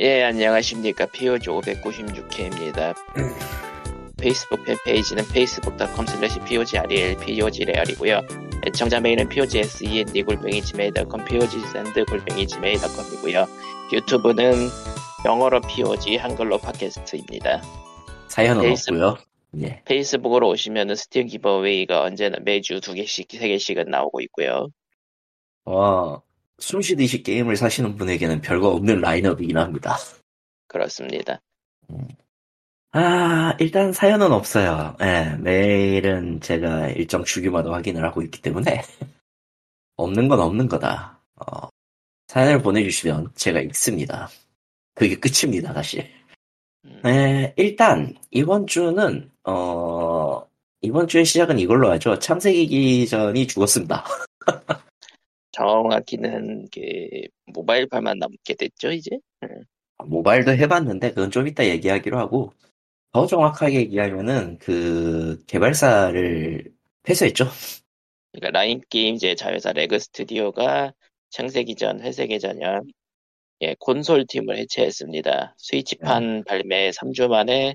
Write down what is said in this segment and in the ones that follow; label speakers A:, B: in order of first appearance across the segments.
A: 예, 안녕하십니까. POG 596회입니다. 페이스북 팬페이지는 facebook.com slash POGREL, POGREAL이고요. 애청자 메일은 POGSEND 골뱅이 Gmail.com, POGSEND 골뱅이 Gmail.com이고요. 유튜브는 영어로 POG, 한글로 팟캐스트입니다.
B: 사연은
A: 페이스-
B: 없고요. 예.
A: 페이스북으로 오시면은 스팀 giveaway가 언제나 매주 두 개씩, 세 개씩은 나오고 있고요.
B: 어, 숨 쉬듯이 게임을 사시는 분에게는 별거 없는 라인업이긴 합니다.
A: 그렇습니다.
B: 아, 일단 사연은 없어요. 예, 매일은 제가 일정 주기마다 확인을 하고 있기 때문에 없는 건 없는 거다. 어, 사연을 보내주시면 제가 읽습니다. 그게 끝입니다, 사실.
A: 음,
B: 네, 일단 이번 주는 어, 이번 주의 시작은 이걸로 하죠. 창세기 기전이 죽었습니다.
A: 정확히는 그 모바일판만 남게 됐죠, 이제?
B: 모바일도 해봤는데 그건 좀 이따 얘기하기로 하고 더 정확하게 얘기하면은 그 개발사를 폐쇄했죠.
A: 그러니까 라인 게임즈의 자회사 레그 스튜디오가 창세기 전, 회색의전염, 예, 콘솔 팀을 해체했습니다. 스위치판 발매 3주 만에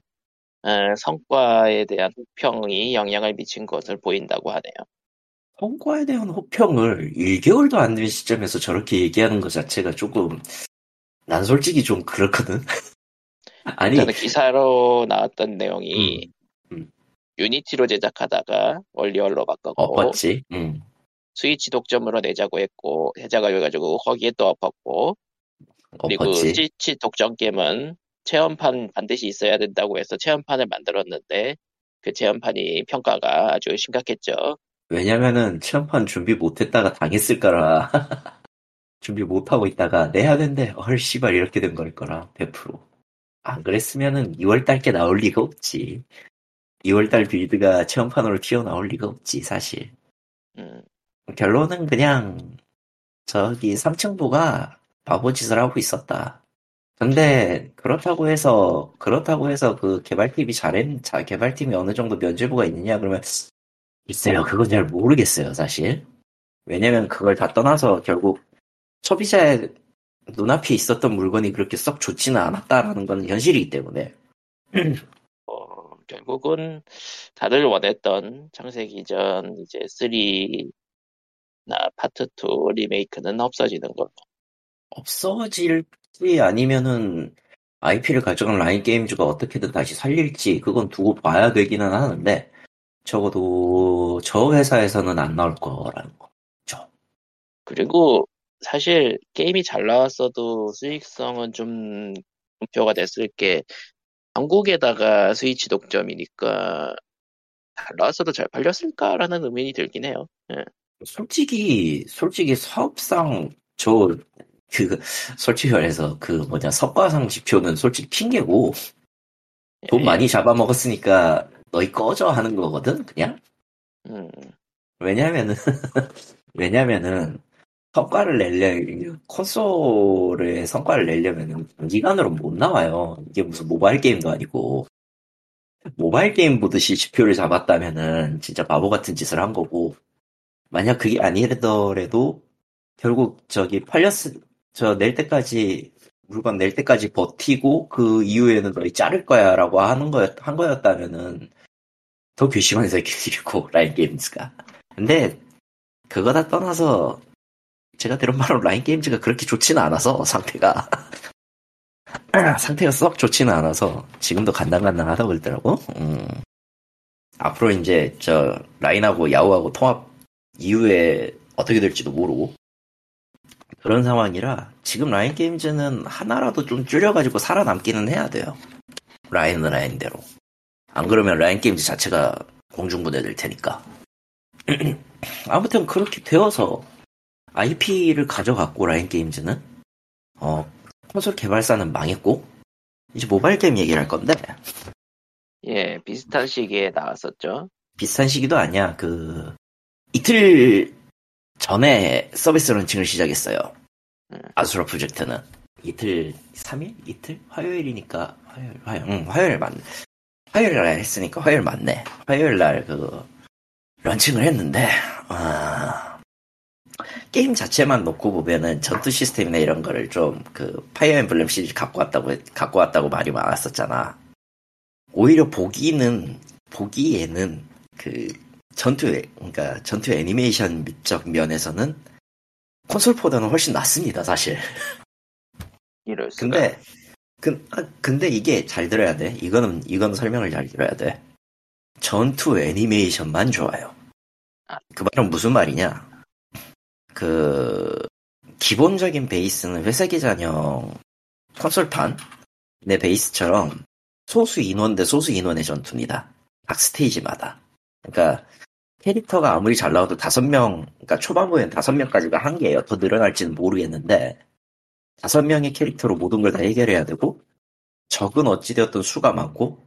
A: 어, 성과에 대한 호평이 영향을 미친 것을 보인다고 하네요.
B: 성과에 대한 호평을 1개월도 안 된 시점에서 저렇게 얘기하는 것 자체가 조금 난 솔직히 좀 그렇거든. 아니
A: 기사로 나왔던 내용이
B: 음, 음.
A: 유니티로 제작하다가 원리얼로 바꿨고
B: 엎었지. 음.
A: 스위치 독점으로 내자고 했고 해자가 해가지고 거기에 또 엎었고 그리고
B: 엎었지.
A: 스위치 독점 게임은 체험판 반드시 있어야 된다고 해서 체험판을 만들었는데 그 체험판이 평가가 아주 심각했죠.
B: 왜냐면은 체험판 준비 못했다가 당했을까라. 준비 못하고 있다가 내야 된대. 헐 씨발 이렇게 된 걸 거라. 100%안 그랬으면은 2월달 게 나올 리가 없지. 2월달 빌드가 체험판으로 튀어나올 리가 없지 사실.
A: 음,
B: 결론은 그냥 저기 3층부가 바보 짓을 하고 있었다. 근데 그렇다고 해서 그렇다고 해서 그 개발팀이 잘했 자 개발팀이 어느 정도 면죄부가 있느냐? 그러면 글쎄요. 그건 잘 모르겠어요 사실. 왜냐면 그걸 다 떠나서 결국 소비자의 눈앞에 있었던 물건이 그렇게 썩 좋지는 않았다라는 건 현실이기 때문에.
A: 어, 결국은 다들 원했던 창세기 전 이제 3나 파트 2 리메이크는 없어지는 걸로.
B: 없어질지 아니면은 IP를 가져간 라인 게임즈가 어떻게든 다시 살릴지 그건 두고 봐야 되기는 하는데 적어도 저 회사에서는 안 나올 거라는 거죠.
A: 그리고 사실 게임이 잘 나왔어도 수익성은 좀 목표가 됐을 게 한국에다가 스위치 독점이니까 잘 나왔어도 잘 팔렸을까라는 의문이 들긴 해요. 예.
B: 솔직히 솔직히 사업상 저 그 솔직히 말해서 그 뭐냐 석가상 지표는 솔직히 핑계고 돈
A: 예.
B: 많이 잡아먹었으니까 너희 꺼져 하는 거거든 그냥
A: 음,
B: 왜냐면은 왜냐면은 성과를 내려 콘솔의 성과를 내려면은 단기간으로 못 나와요. 이게 무슨 모바일 게임도 아니고. 모바일 게임 보듯이 지표를 잡았다면은 진짜 바보 같은 짓을 한 거고. 만약 그게 아니더라도 결국 저기 팔렸을 저낼 때까지 물건 낼 때까지 버티고 그 이후에는 너희 자를 거야 라고 하는 거였 한 거였다면은 더 괘씸한 새끼들이고 라인 게임즈가 근데 그거 다 떠나서 제가 들은 바로 라인 게임즈가 그렇게 좋지는 않아서 상태가 상태가 썩 좋지는 않아서 지금도 간당간당하다고 그러더라고 음. 앞으로 이제 저 라인하고 야후하고 통합 이후에 어떻게 될지도 모르고 그런 상황이라 지금 라인 게임즈는 하나라도 좀 줄여가지고 살아남기는 해야 돼요. 라인은 라인대로. 안 그러면 라인 게임즈 자체가 공중분해 될 테니까. 아무튼 그렇게 되어서 IP를 가져갔고 라인 게임즈는 어 콘솔 개발사는 망했고 이제 모바일 게임 얘기를 할 건데
A: 예, 비슷한 시기에 나왔었죠.
B: 비슷한 시기도 아니야. 그 이틀 전에 서비스 런칭을 시작했어요.
A: 음.
B: 아수라 프로젝트는 이틀 3일? 이틀? 화요일이니까 화요일 화요일 응 화요일 맞네. 화요일 날 했으니까 화요일 맞네. 화요일 날 그 런칭을 했는데 아, 게임 자체만 놓고 보면은 전투 시스템이나 이런 거를 좀 그 파이어 엠블렘 시리즈 갖고 왔다고 갖고 왔다고 말이 많았었잖아. 오히려 보기는 보기에는 그 전투 그러니까 전투 애니메이션 쪽 면에서는 콘솔보다는 훨씬 낫습니다, 사실.
A: 이럴 수가.
B: 근데 근, 아, 근데 이게 잘 들어야 돼. 이거는 이건 설명을 잘 들어야 돼. 전투 애니메이션만 좋아요. 그 말은 무슨 말이냐? 그 기본적인 베이스는 회색의 잔영 콘솔판 내 베이스처럼 소수 인원 대 소수 인원의 전투입니다. 각 스테이지마다. 그러니까 캐릭터가 아무리 잘 나와도 다섯 명, 그러니까 초반부엔 다섯 명까지가 한계예요. 더 늘어날지는 모르겠는데 다섯 명의 캐릭터로 모든 걸 다 해결해야 되고 적은 어찌되었던 수가 많고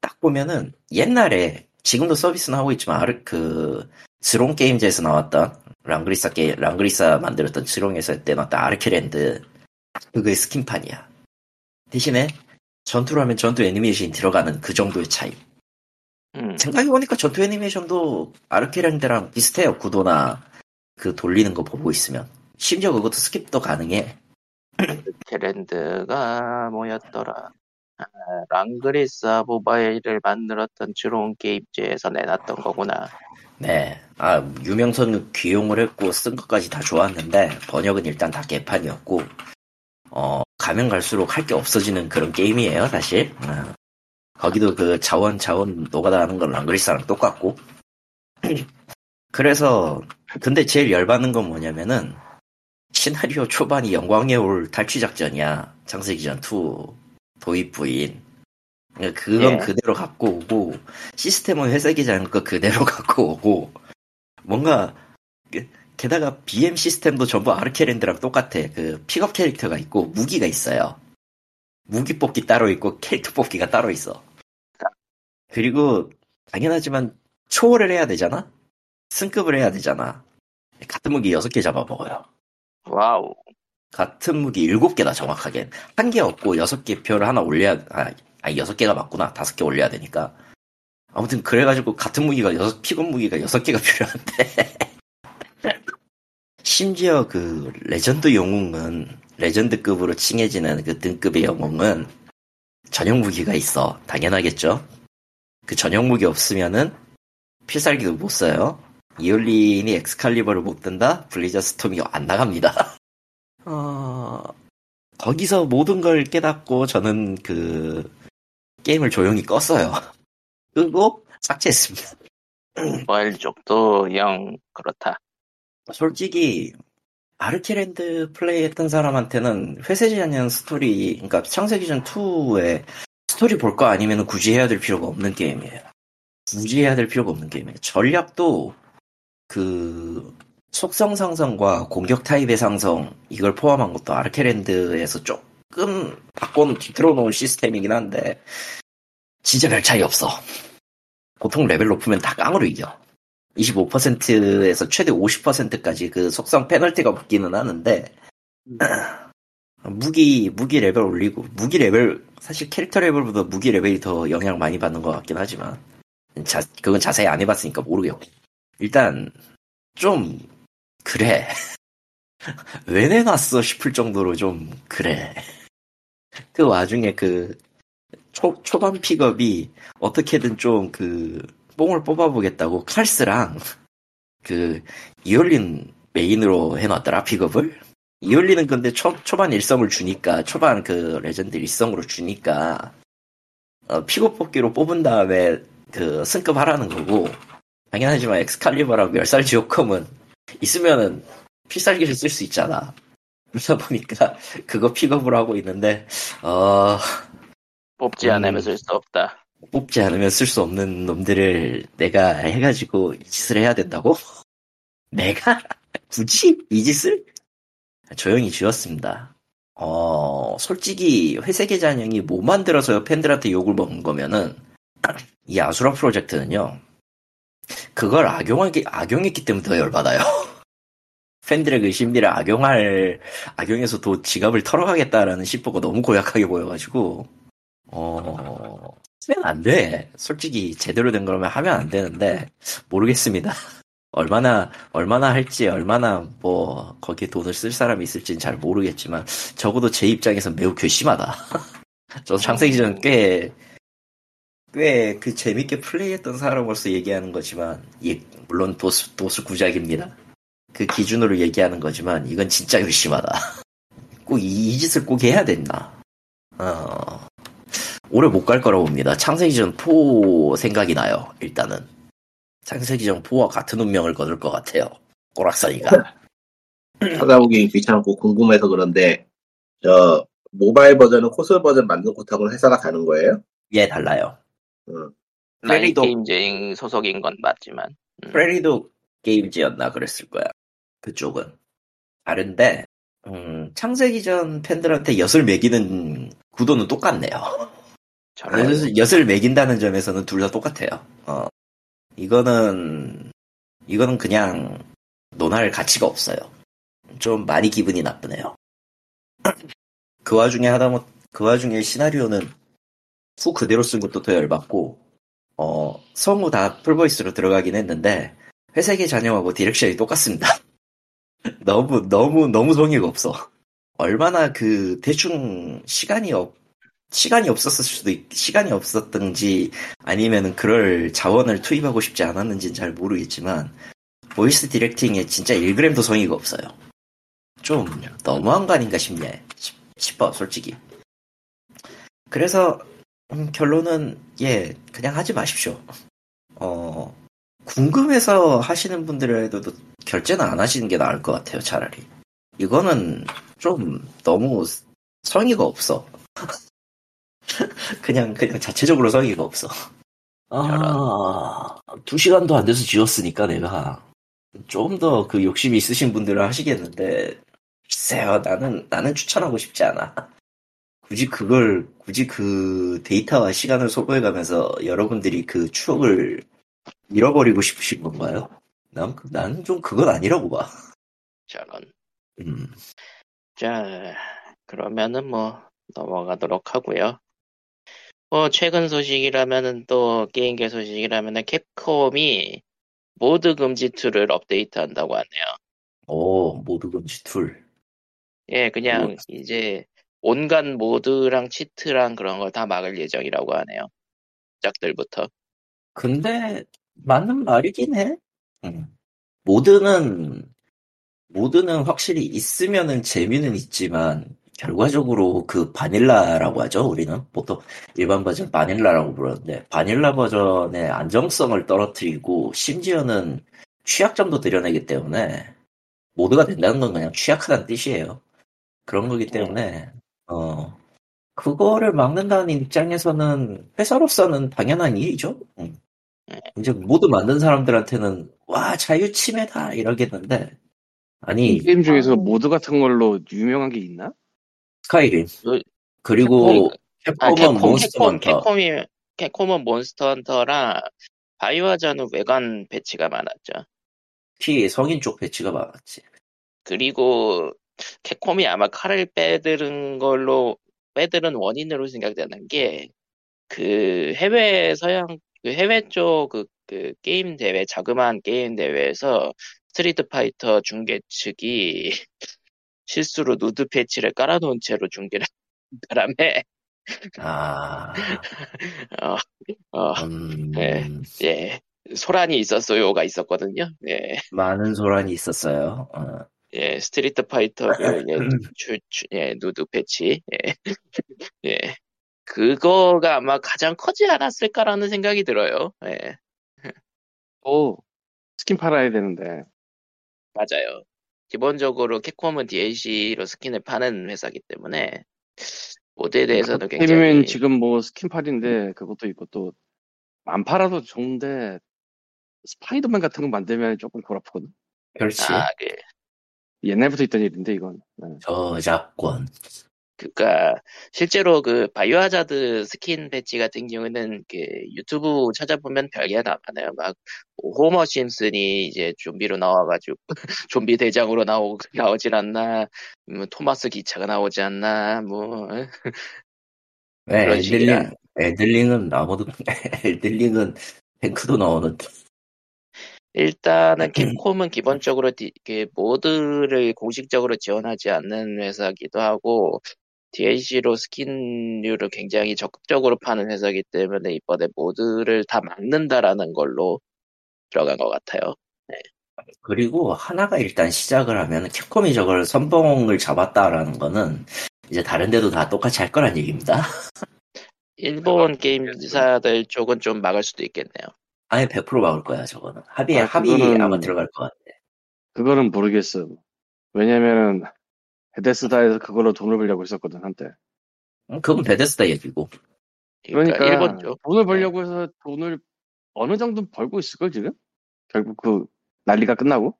B: 딱 보면은 옛날에 지금도 서비스는 하고 있지만 아르 그 스롱 게임즈에서 나왔던 랑그리사 게 랑그리사 만들었던 스롱에서 때 나왔던 아르케랜드 그거의 스킨판이야. 대신에 전투를 하면 전투 애니메이션이 들어가는 그 정도의 차이.
A: 음,
B: 생각해보니까 전투 애니메이션도 아르케랜드랑 비슷해요. 구도나 그 돌리는 거 보고 있으면. 심지어 그것도 스킵도 가능해.
A: 아르케랜드가 뭐였더라. 아, 랑그리사 모바일을 만들었던 주롱 게임즈에서 내놨던 거구나.
B: 네. 아, 유명 성우 기용을 했고 쓴 것까지 다 좋았는데 번역은 일단 다 개판이었고 어, 가면 갈수록 할 게 없어지는 그런 게임이에요, 사실. 어. 거기도 그 자원 자원 노가다 하는 건 랑그리사랑 똑같고. 그래서 근데 제일 열받는 건 뭐냐면은 시나리오 초반이 영광의 홀 탈취 작전이야. 창세기전 2 도입부인. 그러니까 그건
A: 예.
B: 그대로 갖고 오고 시스템은 회색의 잔영 거 그대로 갖고 오고 뭔가 그- 게다가 BM 시스템도 전부 아르케랜드랑 똑같아. 그 픽업 캐릭터가 있고 무기가 있어요. 무기 뽑기 따로 있고 캐릭터 뽑기가 따로 있어. 그리고 당연하지만 초월을 해야 되잖아. 승급을 해야 되잖아. 같은 무기 6개 잡아먹어요.
A: 와우.
B: 같은 무기 7개다 정확하게. 한 개 없고 6개 표를 하나 올려야 아, 아니 6개가 맞구나. 5개 올려야 되니까. 아무튼 그래가지고 같은 무기가 6 픽업 무기가 6개가 필요한데 심지어 그 레전드 영웅은 레전드급으로 칭해지는 그 등급의 영웅은 전용 무기가 있어. 당연하겠죠. 그 전용 무기 없으면은 필살기도 못 써요. 이올린이 엑스칼리버를 못 든다? 블리자드 스톰이 안 나갑니다. 어, 거기서 모든 걸 깨닫고 저는 그 게임을 조용히 껐어요. 끄고 삭제했습니다.
A: 모바일 쪽도 영 그렇다.
B: 솔직히 아르케랜드 플레이했던 사람한테는 회색의 잔영 스토리, 그러니까 창세기전 2의 스토리 볼 거 아니면 굳이 해야 될 필요가 없는 게임이에요. 굳이 해야 될 필요가 없는 게임이에요. 전략도 그 속성 상성과 공격 타입의 상성 이걸 포함한 것도 아르케랜드에서 조금 바꿔 뒤틀어 놓은 시스템이긴 한데 진짜 별 차이 없어. 보통 레벨 높으면 다 깡으로 이겨. 25%에서 최대 50%까지 그 속성 페널티가 붙기는 하는데 무기 무기 레벨 올리고 무기 레벨 사실 캐릭터 레벨보다 무기 레벨이 더 영향 많이 받는 것 같긴 하지만 자 그건 자세히 안 해봤으니까 모르겠고 일단 좀 그래. 왜 내놨어 싶을 정도로 좀 그래. 그 와중에 그 초, 초반 픽업이 어떻게든 좀 그 뽕을 뽑아보겠다고 칼스랑 그 이올린 메인으로 해놨더라 픽업을. 이올린은 근데 초, 초반 일성을 주니까 초반 그 레전드 일성으로 주니까 어, 픽업 뽑기로 뽑은 다음에 그 승급하라는 거고 당연하지만 엑스칼리버랑 멸살 지옥검은 있으면은 필살기를 쓸 수 있잖아 그러다 보니까 그거 픽업을 하고 있는데 어
A: 뽑지
B: 음.
A: 않으면 쓸 수 없다.
B: 뽑지 않으면 쓸 수 없는 놈들을 내가 해가지고 이 짓을 해야 된다고? 내가? 굳이? 이 짓을? 조용히 지었습니다. 어, 솔직히 회색의 잔영이 뭐 만들어서 팬들한테 욕을 먹는 거면은 이 아수라 프로젝트는요. 그걸 악용하기, 악용했기 때문에 더 열받아요. 팬들의 그 심리를 악용할, 악용해서 도 지갑을 털어가겠다라는 심보가 너무 고약하게 보여가지고, 어, 하면 안 돼. 솔직히 제대로 된 거라면 하면 안 되는데 모르겠습니다. 얼마나 얼마나 할지 얼마나 뭐 거기에 돈을 쓸 사람이 있을지는 잘 모르겠지만 적어도 제 입장에서 매우 괘씸하다. 저 창세기 전 꽤 꽤 그 재밌게 플레이했던 사람으로서 얘기하는 거지만 예, 물론 도수 도수 구작입니다. 그 기준으로 얘기하는 거지만 이건 진짜 괘씸하다. 꼭 이, 이 짓을 꼭 해야 됐나? 어, 오래 못 갈 거라고 봅니다. 창세기전 4 생각이 나요. 일단은 창세기전 4와 같은 운명을 거둘 것 같아요. 꼬락서니가.
C: 찾아보기 귀찮고 궁금해서 그런데 저 모바일 버전은 콘솔 버전 만든 곳하고는 회사가 다른 거예요?
B: 예, 달라요.
C: 응.
A: 라인
B: 프레리도-
A: 게임즈인 소속인 건 맞지만
B: 프레리도 게임즈였나 그랬을 거야. 그쪽은. 다른데, 음, 창세기 전 팬들한테 엿을 매기는 구도는 똑같네요. 엿을, 엿을 매긴다는 점에서는 둘 다 똑같아요. 어. 이거는, 이거는 그냥 논할 가치가 없어요. 좀 많이 기분이 나쁘네요. 그 와중에 하다 못, 그 와중에 시나리오는 후 그대로 쓴 것도 더 열받고, 어, 성우 다 풀보이스로 들어가긴 했는데, 회색의 잔영하고 direction이 똑같습니다. 너무, 너무, 너무 성의가 없어. 얼마나 그, 대충, 시간이 없, 시간이 없었을 수도, 있, 시간이 없었던지, 아니면은 그럴 자원을 투입하고 싶지 않았는지는 잘 모르겠지만, voice directing에 진짜 1g도 성의가 없어요. 좀, 너무한 거 아닌가 싶네. 싶- 싶어, 솔직히. 그래서, 음, 결론은, 예, 그냥 하지 마십시오. 어, 궁금해서 하시는 분들에도 결제는 안 하시는 게 나을 것 같아요, 차라리. 이거는 좀 너무 성의가 없어. 그냥, 그냥 자체적으로 성의가 없어. 아, 두 시간도 안 돼서 지웠으니까 내가. 좀 더 그 욕심이 있으신 분들은 하시겠는데, 글쎄요, 나는, 나는 추천하고 싶지 않아. 굳이 그걸, 굳이 그 데이터와 시간을 소모해가면서 여러분들이 그 추억을 잃어버리고 싶으신 건가요? 난, 그- 나는 좀 그건 아니라고 봐.
A: 저런
B: 음.
A: 자 그러면은 뭐 넘어가도록 하고요. 뭐 최근 소식이라면은 또 게임계 소식이라면은 캡콤이 모드 금지 툴을 업데이트한다고 하네요.
B: 오, 모드 금지 툴.
A: 예, 그냥
B: 뭐.
A: 이제 온갖 모드랑 cheat랑 그런 걸 다 막을 예정이라고 하네요. 짝들부터.
B: 근데, 맞는 말이긴 해. 음. 모드는, 모드는 확실히 있으면은 재미는 있지만, 결과적으로 그 바닐라라고 하죠, 우리는. 보통 일반 버전 바닐라라고 부르는데, 바닐라 버전의 안정성을 떨어뜨리고, 심지어는 취약점도 드러내기 때문에, 모드가 된다는 건 그냥 취약하다는 뜻이에요. 그런 거기 때문에, 어, 그거를 막는다는 입장에서는 회사로서는 당연한 일이죠. 음. 이제 모드 만든 사람들한테는 와 자유 침해다 이러겠는데 아니
D: 게임 중에서 모드 같은 걸로 유명한 게 있나?
B: 스카이림
A: 그-
B: 그리고
A: 아,
B: 캡콤은
A: 캡콤,
B: 몬스터
A: 캡콤,
B: 헌터
A: 캡콤이, 캡콤은 몬스터 헌터랑 바이오하자드 외관 패치가 많았죠.
B: 특히 성인 쪽 패치가 많았지.
A: 그리고 캡콤이 아마 칼을 빼들은 걸로 빼들은 원인으로 생각되는 게 그 해외 서양 그 해외 쪽그 그 게임 대회 자그마한 게임 대회에서 스트리트 파이터 중계 측이 실수로 누드 패치를 깔아놓은 채로 중계를 한 바람에
B: 아,
A: 어, 어,
B: 음,
A: 네. 예 소란이 있었어요가 있었거든요. 예.
B: 많은 소란이 있었어요. 어.
A: 예, 스트리트 파이터 그, 예, 주, 주, 예, 누드 패치, 예, 예, 그거가 아마 가장 크지 않았을까라는 생각이 들어요. 예,
D: 또 스킨 팔아야 되는데
A: 맞아요. 기본적으로 캡콤은 DLC로 스킨을 파는 회사기 때문에 모드에
D: 그렇다면
A: 굉장히
D: 지금 뭐 스킨 팔인데 그것도 있고 또 안 팔아도 좋은데 스파이더맨 같은 거 만들면 조금 골 아프거든.
B: 그렇지.
A: 아, 그,
D: 옛날부터 있던 일인데 이건. 네.
B: 저작권.
A: 그니까 실제로 그 바이오하자드 스킨 패치 같은 경우는 그 유튜브 찾아보면 별게 다 많아요. 막 호머 심슨이 이제 좀비로 나와가지고 좀비 대장으로 나오 나오질 않나, 뭐 토마스 기차가 나오지 않나, 뭐
B: 네,
A: 식이라.
B: 엘들링, 엘들링은 아무도 엘들링은 탱크도 나오는
A: 일단은 캡콤은 기본적으로 디- 그 모드를 공식적으로 지원하지 않는 회사기도 하고 DLC로 스킨류를 굉장히 적극적으로 파는 회사기 때문에 이번에 모드를 다 막는다라는 걸로 들어간 것 같아요.
B: 그리고 하나가 일단 시작을 하면 캡콤이 저걸 선봉을 잡았다라는 거는 이제 다른 데도 다 똑같이 할 거란 얘기입니다.
A: 일본 게임사들 쪽은 좀 막을 수도 있겠네요.
B: 아예 100% 막을 거야 저거는. 합의에
D: 아,
B: 합의
D: 그거는-
B: 아마 들어갈 것 같아.
D: 그거는 모르겠어. 왜냐면은 베데스다에서 그걸로 돈을 벌려고 했었거든 한때.
B: 음, 그건 베데스다 얘기고.
A: 그러니까,
D: 그러니까
A: 일본 쪽.
D: 돈을 벌려고 해서 돈을 어느 정도 벌고 있을 걸 지금? 결국 그 난리가 끝나고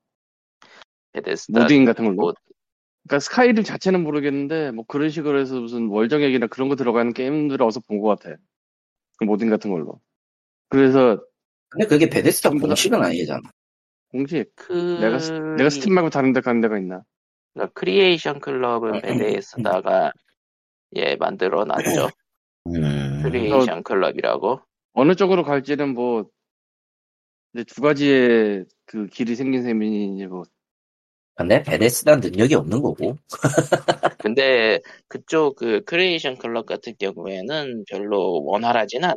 A: 베데스다
D: modding 같은 걸로.
A: 모드.
D: 그러니까 스카이림 자체는 모르겠는데 뭐 그런 식으로 해서 무슨 월정액이나 그런 거 들어가는 게임들을 어디서 본 것 같아. 그 modding 같은 걸로. 그래서
B: 근데 그게 베데스다 공식은 아니잖아.
D: 공식
A: 그
D: 내가 스- 내가 스팀 말고 다른 데 가는 데가 있나?
A: 그러니까 크리에이션 클럽은 베데스다가 예 만들어 놨죠.
B: 음.
A: 크리에이션 클럽이라고.
D: 어느 쪽으로 갈지는 뭐 이제 두 가지의 그 길이 생긴 셈이니 뭐
B: 근데 베데스다 능력이 없는 거고.
A: 근데 그쪽 그 크리에이션 클럽 같은 경우에는 별로 원활하진 않아요.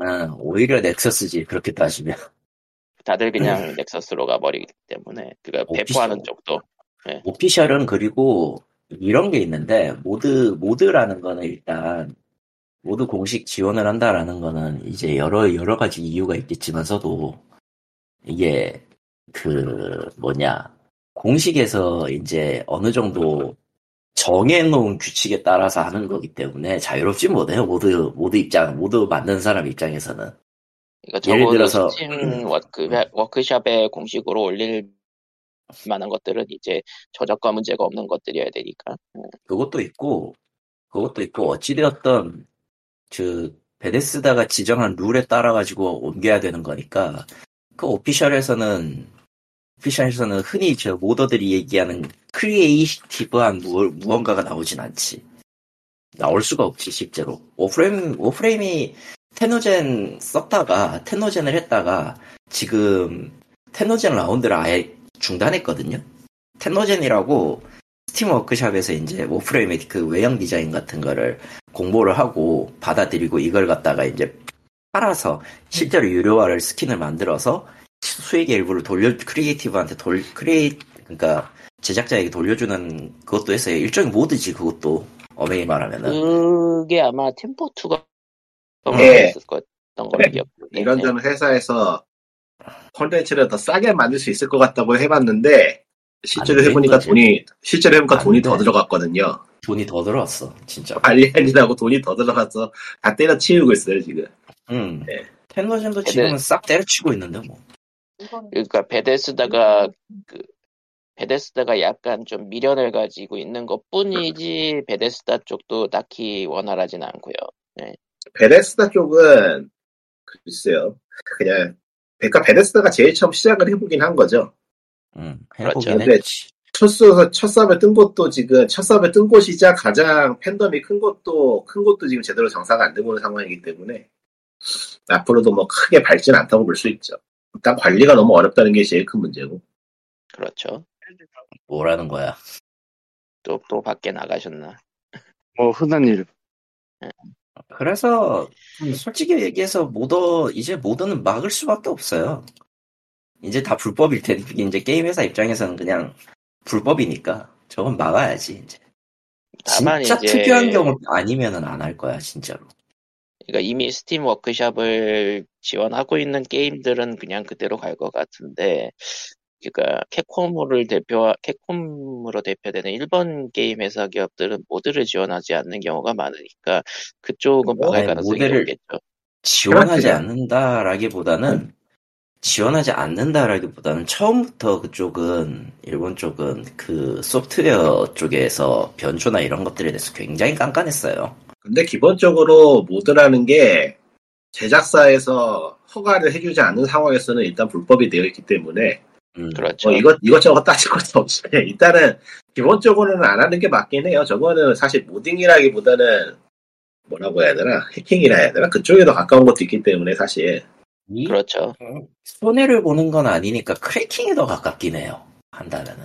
B: 어, 오히려 넥서스지 그렇게 따지면.
A: 다들 그냥 넥서스로 가버리기 때문에 그니까
B: official.
A: 배포하는 쪽도
B: official은 그리고 이런 게 있는데 모드 모드라는 거는 일단 모드 공식 지원을 한다라는 거는 이제 여러 여러 가지 이유가 있겠지만서도 이게 그 뭐냐 공식에서 이제 어느 정도 정해놓은 규칙에 따라서 하는 거기 때문에 자유롭지 못해요. 모드 모드 입장 모드 만든 사람 입장에서는.
A: 그러니까
B: 예를 들어서-
A: 스팀 워크, workshop에 공식으로 올릴 만한 것들은 이제 저작권 문제가 없는 것들이어야 되니까.
B: 그것도 있고 그것도 있고 어찌되었던 그 Bethesda가 지정한 룰에 따라 가지고 옮겨야 되는 거니까 그 official에서는 official에서는 흔히 저 modder들이 얘기하는 creative한 무, 무언가가 나오진 않지. 나올 수가 없지 실제로. Warframe Warframe이 TennoGen 썼다가 TennoGen을 했다가 지금 TennoGen 라운드를 아예 중단했거든요. TennoGen이라고 Steam workshop에서 이제 Warframe의 그 외형 디자인 같은 거를 공모를 하고 받아들이고 이걸 갖다가 이제 팔아서 실제로 유료화를 스킨을 만들어서 수익의 일부를 돌려 creator한테 돌 크리에이 그러니까 제작자에게 돌려주는 그것도 했어요. 일종의 mod지 그것도 어메이 말하면은
A: 그게 아마 템포 2가
C: 예.
A: 했었던 걸로 기억하는데
C: 이런 저런 회사에서 콘텐츠를 더 싸게 만들 수 있을 것 같다고 해봤는데 실제로
B: 안
C: 해보니까 돈이 실제로 해보니까
B: 안
C: 돈이
B: 돼.
C: 더 들어갔거든요.
B: 돈이 더 들어왔어 진짜.
C: 관리하느라고 돈이 더 들어가서 다 때려치우고 있어요 지금.
B: 응.
C: 네.
B: 텐노젠도
A: 근데-
B: 지금은 싹 때려치고 있는데 뭐.
A: 그러니까 베데스다가 그 베데스다가 약간 좀 미련을 가지고 있는 것 뿐이지 베데스다 쪽도 딱히 원활하진 않고요.
C: 베데스다 쪽은 글쎄요 그냥 그러니까 베데스다가 제일 처음 시작을 해보긴 한 거죠.
B: 응.
A: 그렇죠.
B: 해보긴 했지.
C: 첫 수, 첫 삽에 뜬 곳도 지금, 첫 삽에 뜬 곳이자 가장 팬덤이 큰 곳도, 큰 곳도 지금 제대로 정사가 안 되고 있는 상황이기 때문에, 앞으로도 뭐 크게 밝진 않다고 볼 수 있죠. 일단 관리가 너무 어렵다는 게 제일 큰 문제고.
A: 그렇죠.
B: 뭐라는 거야.
A: 또 또 밖에 나가셨나?
D: 뭐 흔한 일.
B: 그래서 음, 솔직히 얘기해서 모더 이제 모더는 막을 수밖에 없어요. 이제 다 불법일 테니 이제 게임 회사 입장에서는 그냥 불법이니까 저건 막아야지 이제.
A: 다만
B: 진짜
A: 이제
B: 특이한 경우 아니면은 안 할 거야 진짜로.
A: 그러니까 이미 Steam workshop을 지원하고 있는 게임들은 그냥 그대로 갈 것 같은데, 그러니까 캡콤을 대표 캡콤으로 대표되는 일본 게임 회사 기업들은 mod를 지원하지 않는 경우가 많으니까 그쪽은 막을
B: 아니,
A: 가능성이
B: 모델을-
A: 높겠죠.
B: 지원하지
C: 그렇지.
B: 않는다라기보다는 지원하지 않는다라기보다는 처음부터 그쪽은 일본 쪽은 그 소프트웨어 쪽에서 변조나 이런 것들에 대해서 굉장히 깐깐했어요.
C: 근데 기본적으로 모드라는 게 제작사에서 허가를 해주지 않는 상황에서는 일단 불법이 되어 있기 때문에
B: 음,
A: 그렇죠.
C: 뭐 이것 이것저것 따질 것도 없이 그냥 일단은 기본적으로는 안 하는 게 맞긴 해요. 저거는 사실 모딩이라기보다는 뭐라고 해야 되나 해킹이라 해야 되나 그쪽에 더 가까운 것도 있기 때문에 사실
B: 이
A: 그렇죠.
B: 손해를 보는 건 아니니까 크래킹에 더 가깝긴 해요. 한다면은.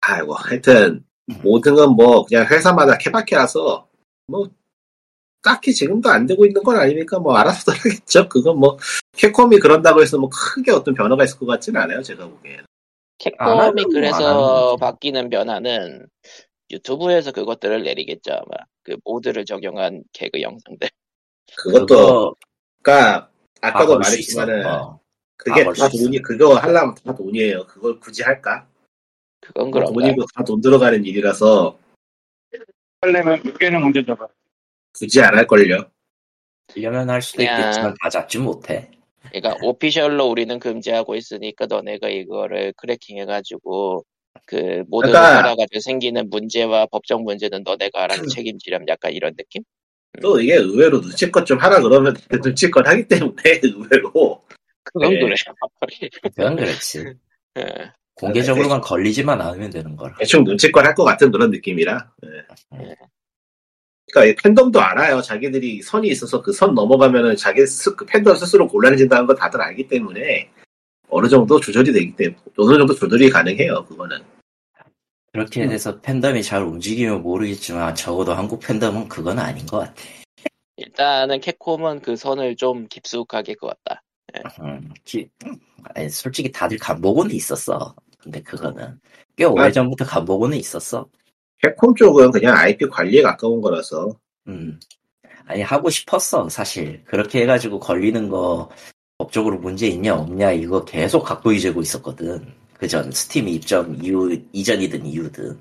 C: 아이고, 하여튼, 모든 건 뭐, 그냥 회사마다 케바케라서, 뭐, 딱히 지금도 안 되고 있는 건 아니니까 뭐, 알아서들 하겠죠. 그건 뭐, 캡콤이 그런다고 해서 뭐, 크게 어떤 변화가 있을 것 같지는 않아요, 제가 보기에는.
B: 안
A: 캡콤이 그래서. 바뀌는 변화는 유튜브에서 그것들을 내리겠죠 아마 그 모드를 적용한 개그 영상들
C: 그것도,
B: 그거
C: 그니까, 아까도. 말했지만은,
B: 어.
C: 그게 다. 돈이, 그거 하려면 다 돈이에요. 그걸 굳이 할까?
A: 그건 그런가
C: 돈이고 다 돈 들어가는 일이라서,
E: 하려면 몇 개는 먼저 잡아.
C: 굳이 안 할걸요.
B: 하려면 할 수도
A: 그냥-
B: 있겠지만 다 잡지 못해.
A: 그러니까 오피셜로 우리는 금지하고 있으니까 너네가 이거를 크래킹해가지고 그 모드를
C: 그러니까-
A: 따라가지고 생기는 문제와 법적 문제는 너네가 알아서 책임지렴 약간 이런 느낌?
C: 또 이게 의외로 눈치껏 좀 하라 그러면 눈치껏 하기 때문에, 의외로.
A: 그건
C: 네.
A: 그래
B: 그건 그렇지.
A: 예.
B: 공개적으로만 걸리지만 않으면 되는 거라.
C: 대충 눈치껏 할 것 같은 그런 느낌이라. 예.
A: 예.
C: 그러니까 이 팬덤도 알아요. 자기들이 선이 있어서 그 선 넘어가면은 자기 스, 그 팬덤 스스로 곤란해진다는 걸 다들 알기 때문에 어느 정도 조절이 되기 때문에 어느 정도 조절이 가능해요. 그거는.
B: 그렇게 돼서 팬덤이 잘 움직이면 모르겠지만 적어도 한국 팬덤은 그건 아닌 것 같아.
A: 일단은 캡콤은 그 선을 좀 깊숙하게 그었다
B: 음, 기- 아니, 솔직히 다들 간보고는 있었어. 근데 그거는 꽤
C: 아.
B: 오래전부터 간보고는 있었어.
C: 캡콤 쪽은 그냥 IP 관리에 가까운 거라서
B: 음. 아니 하고 싶었어 사실. 그렇게 해가지고 걸리는 거 법적으로 문제 있냐 없냐 이거 계속 갖고 이재고 있었거든. 그전 스팀 입점 이후 이전이든 이후든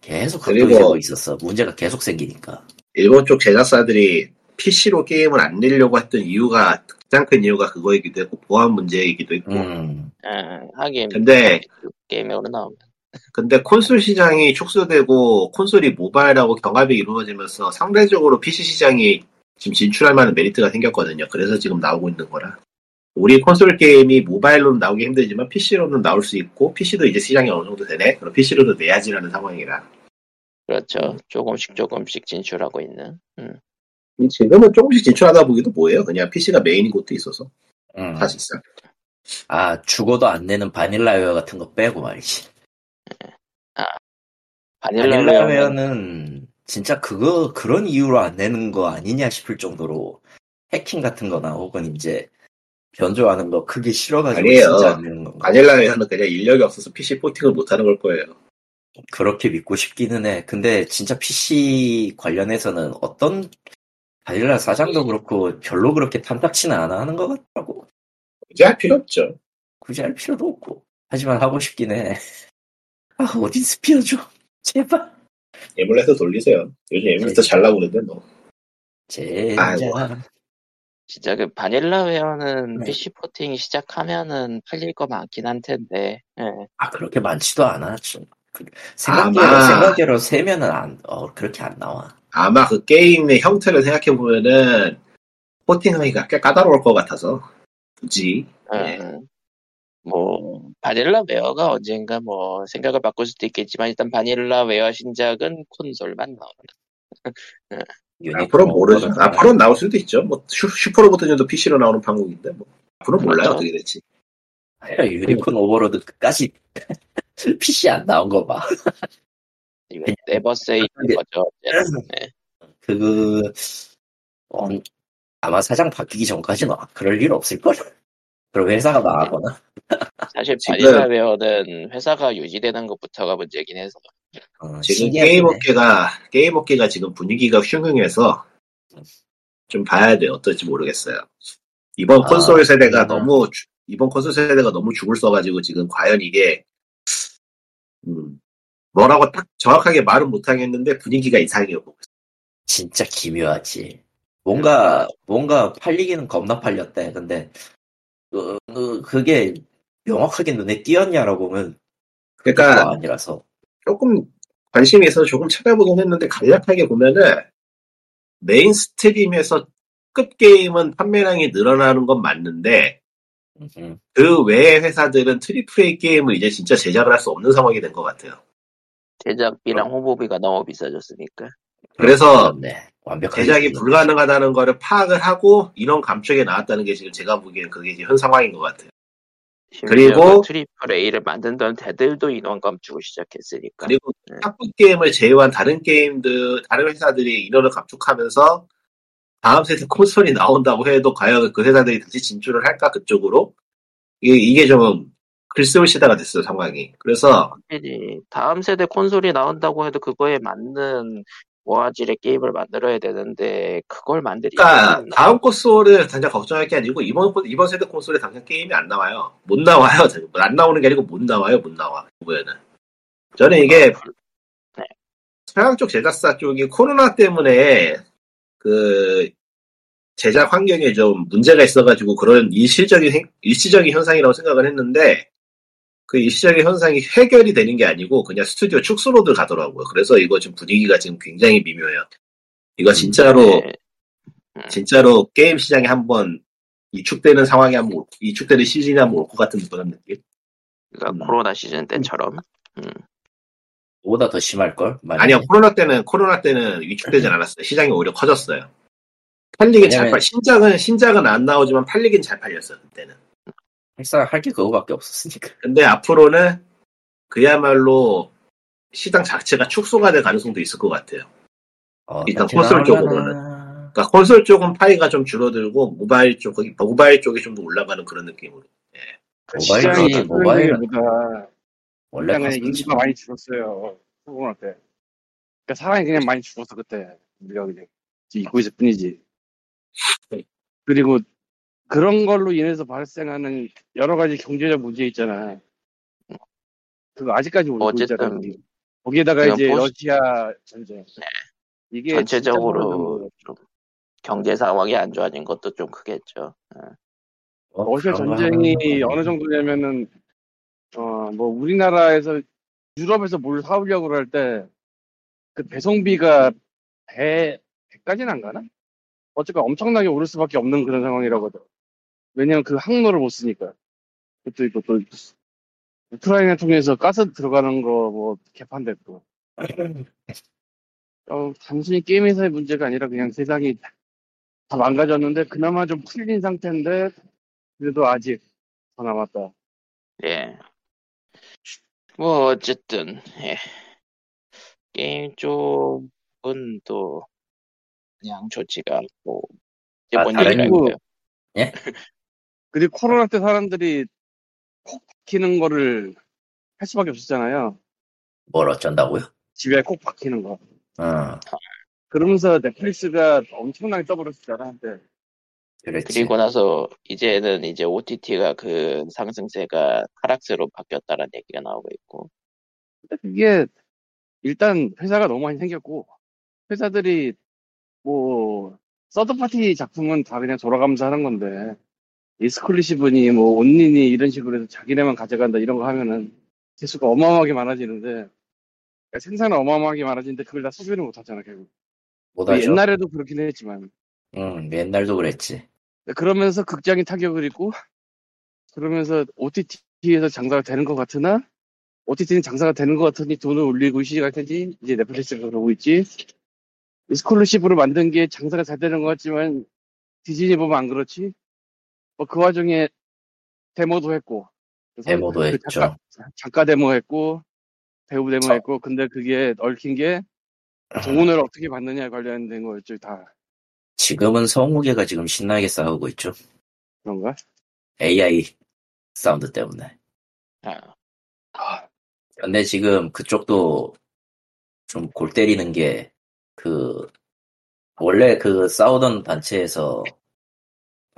B: 계속 갖고
C: 그리고-
B: 이재고 있었어. 문제가 계속 생기니까.
C: 일본 쪽 제작사들이 PC로 게임을 안 내려고 했던 이유가 가장 큰 이유가 그거이기도 했고 보안 문제이기도 했고
B: 음.
A: 예, 하긴
C: 근데
A: 게임으로 나오면
C: 근데 콘솔 시장이 축소되고 콘솔이 모바일하고 경합이 이루어지면서 상대적으로 PC 시장이 지금 진출할 만한 메리트가 생겼거든요. 그래서 지금 나오고 있는 거라. 우리 콘솔 게임이 모바일로는 나오기 힘들지만 PC로는 나올 수 있고 PC도 이제 시장이 어느 정도 되네. 그럼 PC로도 내야지라는 상황이라.
A: 그렇죠 조금씩 조금씩 진출하고 있는 음.
C: 지금은 조금씩 진출하다 보기도 뭐예요? 그냥 PC가 메인인 곳도 있어서
B: 음.
C: 사실상.
B: 아 죽어도 안 내는 바닐라웨어 같은 거 빼고 말이지.
A: 바닐라웨어는
B: 바닐라웨어는 진짜 그거 그런 이유로 안 내는 거 아니냐 싶을 정도로 해킹 같은 거나 혹은 이제 변조하는 거 크게 싫어가지고
C: 아니에요.
B: 진짜 안 내는 건가.
C: 바닐라웨어는 그냥 인력이 없어서 PC 포팅을 못하는 걸 거예요.
B: 그렇게 믿고 싶기는 해. 근데 진짜 PC 관련해서는 어떤 바닐라 사장도 그렇고 별로 그렇게 탐탁치는 않아 하는 것 같더라고.
C: 이제 할 필요 없죠.
B: 굳이 할 필요도 없고. 하지만 하고 싶긴 해. 아 Odin Sphere줘. 제발.
C: 에뮬레이터 돌리세요. 요즘 에뮬레이터 잘 나오는데 뭐.
B: 제발.
C: 아이고.
A: 진짜 그 바닐라웨어는
B: 네.
A: PC porting 시작하면은 팔릴 거 많긴 한 텐데 예.
B: 아 그렇게 많지도 않아. 좀. 그, 생각대로
C: 아마-
B: 생각대로 세면은 안, 어 그렇게 안 나와.
C: 아마 그 게임의 형태를 생각해 보면은 porting하기가 꽤 까다로울 것 같아서 굳이 네.
A: 음, 뭐 바닐라 웨어가 언젠가 뭐 생각을 바꿀 수도 있겠지만 일단 바닐라 웨어 신작은 콘솔만 나온다.
B: Unicorn
C: 앞으로 모르죠.
B: Overlord나.
C: 앞으로는 나올 수도 있죠. 뭐 슈, 슈퍼로봇은도 PC로 나오는 판국인데 뭐 앞으로 몰라요. 어떻게 될지.
B: 야, Unicorn Overlord 끝까지 PC 안 나온 거 봐. never say
A: 거죠. 네.
B: 그, 어, 아마 사장 바뀌기 전까지는 그럴 일 없을 걸? 그럼 회사가 나가거나.
A: 사실
C: 지금-
A: 바닐라웨어는 회사가 유지되는 것부터가 문제긴 해서
B: 어,
C: 지금
B: 신기하긴
C: 게임
B: 해.
C: 업계가 게임 업계가 지금 분위기가 흉흉해서 좀 봐야 돼 어떨지 모르겠어요. 이번
B: 아,
C: 콘솔 세대가
B: 그러나.
C: 너무 주- 이번 콘솔 세대가 너무 죽을 써가지고 지금 과연 이게 음, 뭐라고 딱 정확하게 말은 못하겠는데 분위기가 이상해요.
B: 진짜 기묘하지. 뭔가, 뭔가 팔리기는 겁나 팔렸대. 근데, 그, 그, 그게 명확하게 눈에 띄었냐라고 보면,
C: 그러니까
B: 아니라서.
C: 조금 관심이 있어서 조금 찾아보긴 했는데 간략하게 보면은 mainstream에서 급 게임은 판매량이 늘어나는 건 맞는데
B: 음,
C: 그 외의 회사들은 triple A 게임을 이제 진짜 제작을 할 수 없는 상황이 된 것 같아요.
A: 제작비랑 홍보비가 너무 비싸졌으니까.
C: 그래서
B: 그렇네. 완벽하게
C: 제작이 불가능하다는 거를 파악을 하고 인원 감축에 나왔다는 게 지금 제가 보기엔 그게 지금 현 상황인 것 같아요. 그리고-
A: triple A를 만들던 데들도 인원 감축을 시작했으니까.
C: 그리고
A: 네.
C: top급 게임을 제외한 다른 게임들, 다른 회사들이 인원을 감축하면서 다음 세대 콘솔이 나온다고 해도 과연 그 회사들이 다시 진출을 할까 그쪽으로 이게, 이게 좀 글쎄올시다가 됐어요 상황이. 그래서
A: 다음 세대 콘솔이 나온다고 해도 그거에 맞는 고화질의 게임을 만들어야 되는데 그걸 만들기
C: 그러니까? 다음 콘솔을 당장 걱정할 게 아니고 이번 콘- 이번 세대 콘솔에 당장 게임이 안 나와요. 못 나와요. 안 나오는 게 아니고 못 나와요. 못 나와. 이번에는. 저는 이게 서양 쪽 제작사 쪽이 코로나 때문에 그 제작 환경에 좀 문제가 있어가지고 그런 일시적인 행- 일시적인 현상이라고 생각을 했는데 그 일시적인 현상이 해결이 되는 게 아니고 그냥 스튜디오 축소로들 가더라고요. 그래서 이거 지금 분위기가 지금 굉장히 미묘해요. 이거 진짜로
A: 네.
C: 진짜로 게임 시장이 한번 이축되는 상황이 한번 올- 이축되는 시즌이 한번 올 것 같은 그런 느낌.
A: 그러니까
B: 음.
A: 코로나 시즌 때처럼
B: 보다 더 심할 걸? 만약에.
C: 아니요 코로나 때는 코로나 때는 위축되진 않았어요. 시장이 오히려 커졌어요. 팔리긴 잘
B: 왜냐면-
C: 팔. 신작은 신작은 안 나오지만 팔리긴 잘 팔렸어요 그때는.
B: 항상 할게 그거밖에 없었으니까.
C: 근데 앞으로는 그야말로 시장 자체가 축소가 될 가능성도 있을 것 같아요.
B: 어,
C: 일단
B: 그렇게
C: 콘솔 쪽으로는. 그러니까 콘솔 쪽은 파이가 좀 줄어들고 모바일 쪽 거기 모바일 쪽이 좀 더 올라가는 그런 느낌으로.
B: 모바일이
D: 시장이
B: 모바일은
D: 보다
B: 원래
D: 시장에
B: 컸었지.
D: 인기가 많이 줄었어요. 코로나 때. 그러니까 사람이 그냥 많이 죽었어 그때. 우리가 그냥 잊고 있을 뿐이지. 그리고 그런 걸로 인해서 발생하는 여러 가지 경제적 문제 있잖아. 그거 아직까지 오고
A: 어쨌든
D: 있잖아. 우리. 거기에다가 이제
A: 보스-
D: 러시아 전쟁. 이게
A: 전체적으로 좀 경제 상황이 안 좋아진 것도 좀 크겠죠.
B: 뭐
D: 러시아
B: 그런 거
D: 전쟁이 어느 정도냐면은 어 뭐 우리나라에서 유럽에서 뭘 사오려고 할 때 그 배송비가 배 배까지는 안 가나? 어쨌건 엄청나게 오를 수밖에 없는 그런 상황이라고 하더라고. 왜냐면 그 항로를 못 쓰니까. 그것도 있고 또 우크라이나 통해서 가스 들어가는 거 뭐 개판됐고. 어, 단순히 게임 회사의 문제가 아니라 그냥 세상이 다 망가졌는데 그나마 좀 풀린 상태인데 그래도 아직 더 남았다.
A: 예. 뭐 어쨌든 예. 게임 쪽은 또 그냥 좋지가 않고
B: 아,
A: 일본 얘기라고요.
D: 그리고 코로나 때 사람들이 콕 박히는 거를 할 수밖에 없었잖아요.
B: 뭘 어쩐다고요?
D: 집에 콕 박히는 거.
B: 어,
D: 그러면서 넷플릭스가 엄청나게 떠버렸잖아, 한때.
B: 그랬지.
A: 그리고 나서 이제는 이제 OTT가 그 상승세가 하락세로 바뀌었다는 얘기가 나오고 있고
D: 근데 그게 일단 회사가 너무 많이 생겼고 회사들이 뭐 서드파티 작품은 다 그냥 돌아가면서 하는 건데 이스클루시브니 뭐 온리니 이런 식으로 해서 자기네만 가져간다 이런 거 하면은 개수가 어마어마하게 많아지는데 그러니까 생산은 어마어마하게 많아지는데 그걸 다 소비를 못 하잖아 결국
B: 못하죠.
D: 옛날에도 그렇긴 했지만
B: 응, 옛날도 그랬지.
D: 그러면서 극장이 타격을 입고 그러면서 OTT에서 장사가 되는 것 같으나 OTT는 장사가 되는 것 같으니 돈을 올리고 시작할 텐지 이제 넷플릭스가 그러고 있지 스콜러십으로 만든 게 장사가 잘 되는 것 같지만 디즈니 보면 안 그렇지 뭐 그 와중에 데모도 했고
B: 데모도
D: 그
B: 했죠.
D: 작가, 작가 데모 했고 배우 데모
B: 저-
D: 했고 근데 그게 얽힌 게 돈을 어떻게 받느냐에 관련된 거였죠 다
B: 지금은 성우계가 지금 신나게 싸우고 있죠.
D: 그런가?
B: AI 사운드 때문에.
A: 아,
B: 근데 지금 그쪽도 좀 골 때리는 게, 그, 원래 그 싸우던 단체에서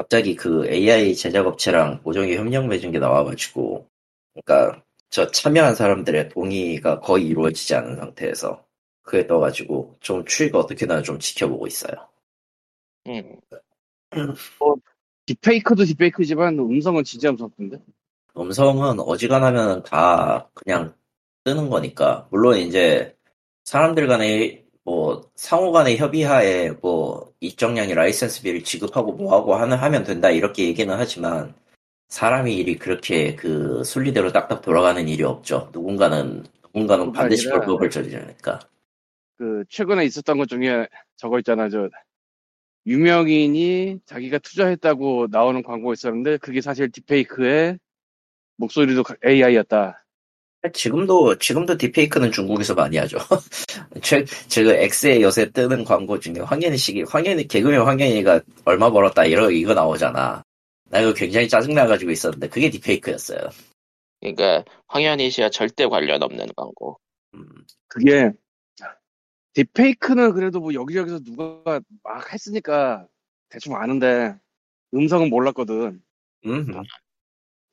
B: 갑자기 그 AI 제작업체랑 모종의 협력 맺은 게 나와가지고, 그러니까 저 참여한 사람들의 동의가 거의 이루어지지 않은 상태에서 그게 떠가지고 좀 추이가 어떻게 나나 좀 지켜보고 있어요.
A: 음,
D: 딥페이크도 딥페이크지만 음성은 진짜 무섭던데
B: 음성은 어지간하면 다 그냥 뜨는 거니까. 물론 이제 사람들 간의 뭐 상호 간의 협의하에 뭐 일정량의 라이센스비를 지급하고 뭐하고 하는 하면 된다 이렇게 얘기는 하지만 사람이 일이 그렇게 그 순리대로 딱딱 돌아가는 일이 없죠. 누군가는 누군가는 반드시 불법을 저지르니까.
D: 그 최근에 있었던 것 중에 저거 있잖아 저 유명인이 자기가 투자했다고 나오는 광고가 있었는데 그게 사실 딥페이크의 목소리도 AI였다.
B: 지금도 지금도 딥페이크는 중국에서 많이 하죠. 최 지금 엑스에 요새 뜨는 광고 중에 황현희 씨, 황현희 개그맨 황현희가 얼마 벌었다 이러 이거 나오잖아. 나 이거 굉장히 짜증 나가지고 있었는데 그게 딥페이크였어요.
A: 그러니까 황현희 씨와 절대 관련 없는 광고.
B: 음,
D: 그게 deepfake는 그래도 뭐 여기저기서 누가 막 했으니까 대충 아는데 음성은 몰랐거든.
B: 음,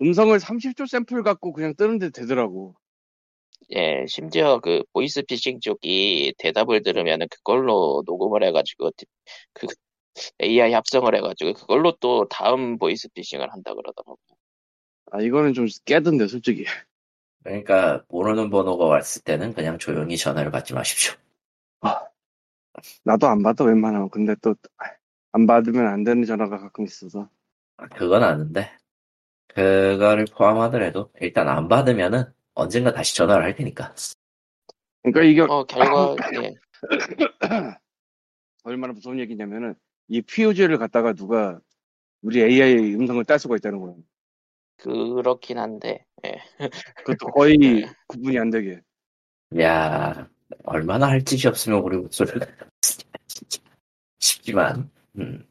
D: 음성을 30초 샘플 갖고 그냥 뜨는데 되더라고.
A: 예, 심지어 그 보이스 피싱 쪽이 대답을 들으면 그걸로 녹음을 해가지고 디- 그 AI 합성을 해가지고 그걸로 또 다음 보이스 피싱을 한다 그러더라고.
D: 아 이거는 좀 깨던데 솔직히.
B: 그러니까 모르는 번호가 왔을 때는 그냥 조용히 전화를 받지 마십시오.
D: 나도 안 받아 웬만하면 근데 또 안 받으면 안 되는 전화가 가끔 있어서
B: 그건 아는데 그거를 포함하더라도 일단 안 받으면은 언젠가 다시 전화를 할 테니까.
D: 그러니까 이게
A: 어, 결과, 예.
D: 얼마나 무서운 얘기냐면은 이 퓨즈를 갖다가 누가 우리 AI 음성을 딸 수가 있다는 거야.
A: 그렇긴 한데, 예.
D: 그것도 거의 구분이 안 되게.
B: 야 얼마나 할 짓이 없으면 우리 목소리를 진짜 싶지만 음.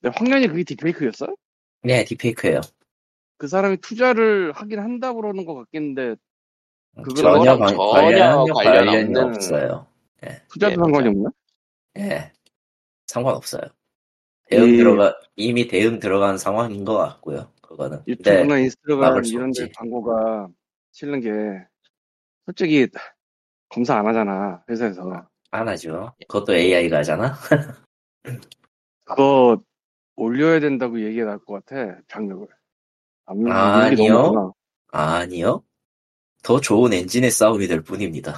D: 근데 황년이 그게 딥페이크였어?
B: 네 딥페이크예요.
D: 그 사람이 투자를 하긴 한다고 그러는 것 같겠는데 그거랑
B: 전혀 관,
A: 전혀
B: 관련,
A: 관련
B: 관련이
A: 없는-
B: 없어요.
D: 투자도
A: 예,
D: 상관이 없나?
B: 예, 상관없어요. 대응
D: 이-
B: 들어가 이미 대응 들어간 상황인 것 같고요. 그거는.
D: 유튜브나 인스타그램
B: 막을 수
D: 이런 데
B: 없지.
D: 광고가 실는 게 솔직히 검사 안 하잖아 회사에서
B: 안 하죠. 그것도 AI가 하잖아.
D: 그거 올려야 된다고 얘기가 나올 것 같아 장벽을 안-
B: 아,
D: 게
B: 아니요. 아니요. 더 좋은 엔진의 싸움이 될 뿐입니다.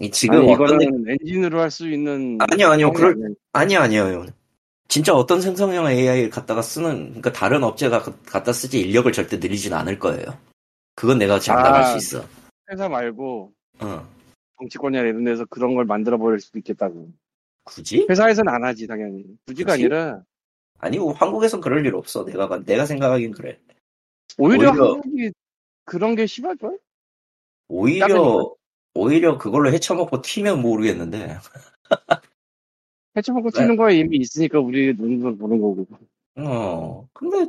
B: 이 지금
D: 아니
B: 어떤
D: 이거는 엔진으로 할 수 있는
B: 아니요, 아니요. 그럴
D: 아니야.
B: 아니요, 아니요. 진짜 어떤 생성형 AI를 갖다가 쓰는, 그러니까 다른 업체가 가- 갖다 쓰지 인력을 절대 늘리진 않을 거예요. 그건 내가 장담할
D: 아.
B: 수 있어.
D: 회사 말고
B: 어.
D: 정치권이나 이런 데서 그런 걸 만들어 버릴 수도 있겠다고
B: 굳이?
D: 회사에서는 안 하지 당연히 굳이가
B: 굳이?
D: 아니라
B: 아니, 뭐 한국에선 그럴 일 없어. 내가, 내가 생각하긴 그래.
D: 오히려,
B: 오히려-
D: 한국이 그런 게 심할걸?
B: 오히려. 오히려 그걸로 헤쳐먹고 튀면 모르겠는데.
D: 해쳐먹고
B: 네.
D: 튀는 거에 이미 있으니까 우리 눈으로 보는 거고
B: 어, 근데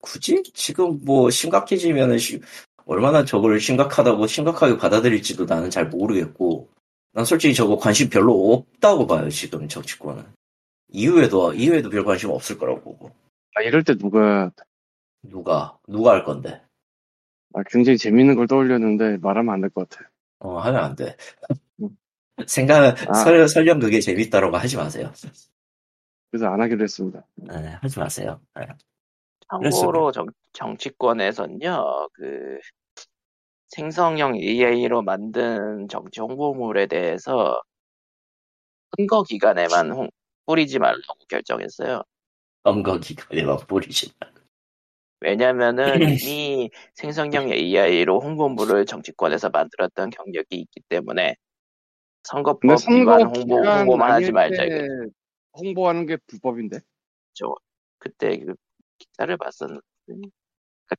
B: 굳이? 지금 뭐 심각해지면은 시- 얼마나 저걸 심각하다고 심각하게 받아들일지도 나는 잘 모르겠고, 난 솔직히 저거 관심 별로 없다고 봐요, 지금 정치권은. 이후에도, 이후에도 별 관심 없을 거라고 보고.
D: 아 이럴 때 누가
B: 누가, 누가 할 건데?
D: 아, 굉장히 재밌는 걸 떠올렸는데 말하면 안 될 것 같아
B: 어, 하면 안 돼.
D: 음.
B: 생각,
D: 아.
B: 설, 설령 그게 재밌다라고 하지 마세요.
D: 그래서 안 하기로 했습니다
B: 네, 하지 마세요. 네.
A: 참고로 정, 정치권에선요, 그, 생성형 AI로 만든 정치 홍보물에 대해서 선거 기간에만 홍- 뿌리지 말라고 결정했어요.
B: 선거 기간에 막 뿌리지.
A: 왜냐면은 이미 생성형 AI로 홍보물을 정치권에서 만들었던 경력이 있기 때문에 선거법
D: 선거
A: 위반 홍보, 홍보만 하지 말자.
D: 홍보하는 게 불법인데
A: 그때 그 기사를 봤었는데.
D: 그러니까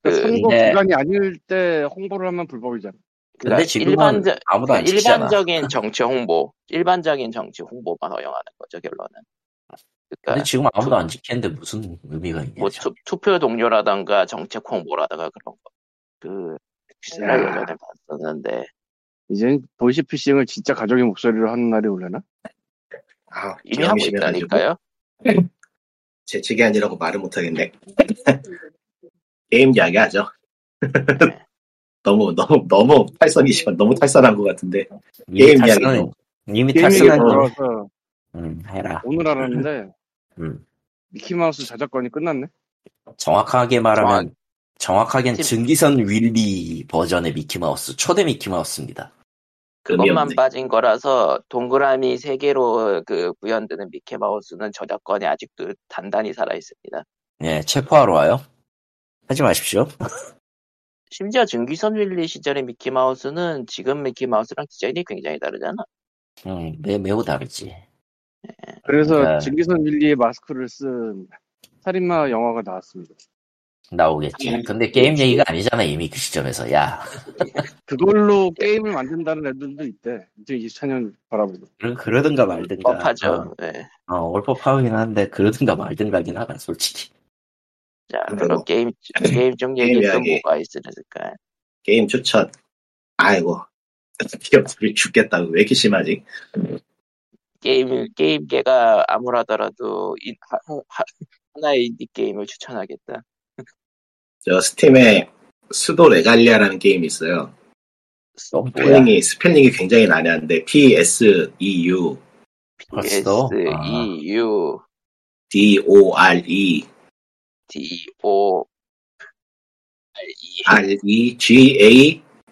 A: 그,
D: 선거
B: 근데-
D: 기간이 아닐 때 홍보를 하면 불법이잖아
B: 근데
A: 그러니까
B: 지금은
A: 일반적,
B: 아무도 안
A: 그러니까. 일반적인 정치 홍보, 일반적인 정치 홍보만 허용하는 거죠 결론은.
B: 근데
A: 그러니까
B: 지금 아무도 안 찍히는데 무슨 의미가 있냐.
A: 뭐 투, 투표 독려라던가 정책 홍보라던가 그런 거. 그 기사를
D: 야.
A: 예전에 봤었는데
D: 이젠 보이스피싱을 진짜 가족의 목소리로 하는 날이 올려나?
C: 아,
A: 이미 하고 있다니까요.
C: 재치기 아니라고 말을 못하겠네. 게임 이야기하죠.
A: 네.
C: 너무 너무 너무 탈선이시면 너무 탈선한 것 같은데 게임 이야기도.
B: 이미 탈선한 거. 음, 해라.
D: 오늘 알았는데
B: 음.
D: 미키마우스 저작권이 끝났네
B: 정확하게 말하면, 정확 하게는
A: 팀-
B: 증기선 윌리 버전의 미키마우스, 초대 미키마우스입니다.
A: 그것만. 빠진 거라서 동그라미 세 개로 그 구현되는 미키마우스는 저작권이 아직도 단단히 살아 있습니다.
B: 예, 체포하러 와요. 하지 마십시오.
A: 심지어 증기선 윌리 시절의 미키마우스는 지금 미키마우스랑 디자인이 굉장히 다르잖아.
B: 음, 매, 매우 다르지.
D: 그래서
B: 그러니까-
D: 증기선 윌리의 마스크를 쓴 살인마 영화가 나왔습니다.
B: 나오겠지.
A: 음,
B: 근데 게임
A: 그렇지.
B: 얘기가 아니잖아, 이미 그 시점에서. 야,
D: 그걸로 게임을 만든다는 애들도 있대. 2024년 바라보고.
B: 그러, 그러든가 말든가.
A: 법하죠. 네.
B: 어, 어, 올법하긴 한데, 그러든가 말든가긴 하다, 솔직히.
A: 자, 그럼 게임 게임 중 얘기 또. 뭐가 있을까?
C: 게임 추천. 아이고. 기업들이 죽겠다. 왜 이렇게 심하지?
A: 게임 게임계가 아무라더라도 인- 하, 하, 하나의 인디 게임을 추천하겠다.
C: 저 Steam에 Pseudoregalia라는 게임이 있어요. 스펠링이, 스펠링이 굉장히 난해한데, P-S-E-U,
B: 벌써?
A: S
B: 아.
A: E U
C: D-O-R-E,
A: D O R E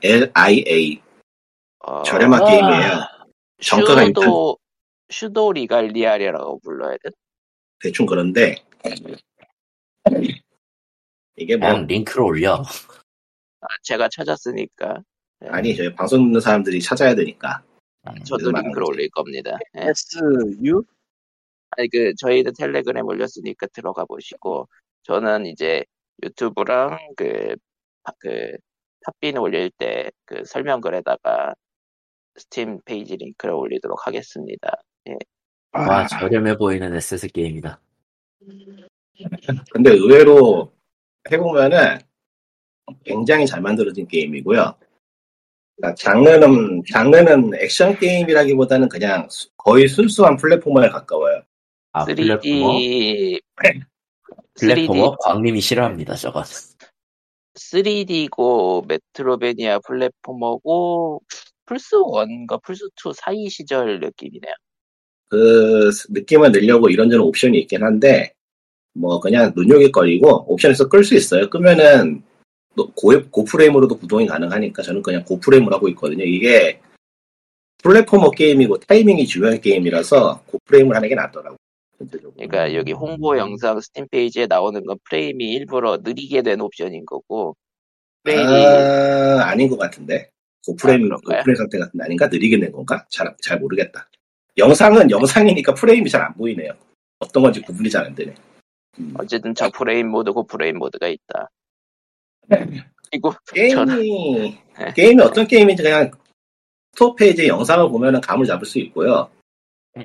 C: R-E-G-A-L-I-A.
A: 어,
C: 저렴한 게임이에요. 정가가
A: 슈도 슈도 리갈리아라고 불러야 돼?
C: 대충 그런데, 이게 뭐,
B: 그냥 링크를 올려.
A: 아, 제가 찾았으니까 네,
C: 아니, 저희 방송 듣는 사람들이 찾아야 되니까.
A: 저도
C: 그래서 말하는
A: 링크를
C: 거지.
A: 올릴 겁니다. 예.
D: SU?
A: 아니 그 저희도 텔레그램 올렸으니까 들어가 보시고 저는 이제 유튜브랑 그, 파- 그 탑빈 올릴 때 그 설명글에다가 스팀 페이지 링크를 올리도록 하겠습니다.
B: 와,
D: 아,
B: 저렴해 보이는 SS 게임이다.
C: 근데 의외로 해보면은 굉장히 잘 만들어진 게임이고요. 그러니까 장르는, 장르는 액션 게임이라기보다는 그냥 수- 거의 순수한 platformer에 가까워요.
B: 아, platformer?
A: 3D
B: platformer? 광님이 싫어합니다, 저건.
A: 3D고 Metroidvania platformer고 플스 1과 플스 2 사이 시절 느낌이네요.
C: 그 느낌을 내려고 이런저런 옵션이 있긴 한데 뭐 그냥 눈요깃거리고 옵션에서 끌 수 있어요. 끄면은 또 고, 고프레임으로도 구동이 가능하니까 저는 그냥 고프레임을 하고 있거든요. 이게 platformer 게임이고 타이밍이 중요한 게임이라서 고프레임을 하는 게 낫더라고요.
A: 그러니까 여기 홍보 영상 스팀 페이지에 나오는 건 프레임이 일부러 느리게 된 옵션인 거고 프레임이
C: 아, 아닌 것 같은데. 고프레임,
A: 아?
C: 고프레임 상태 같은데 아닌가? 느리게 된 건가? 잘, 잘 모르겠다. 영상은 영상이니까 프레임이 잘 안 보이네요. 어떤 건지 구분이 잘 안 되네. 음.
A: 어쨌든 저 프레임 모드고 프레임 모드가 있다. 그리고
C: 게임이,
A: 네.
C: 게임이 어떤 게임인지 그냥 스토어 페이지 영상을 보면은 감을 잡을 수 있고요.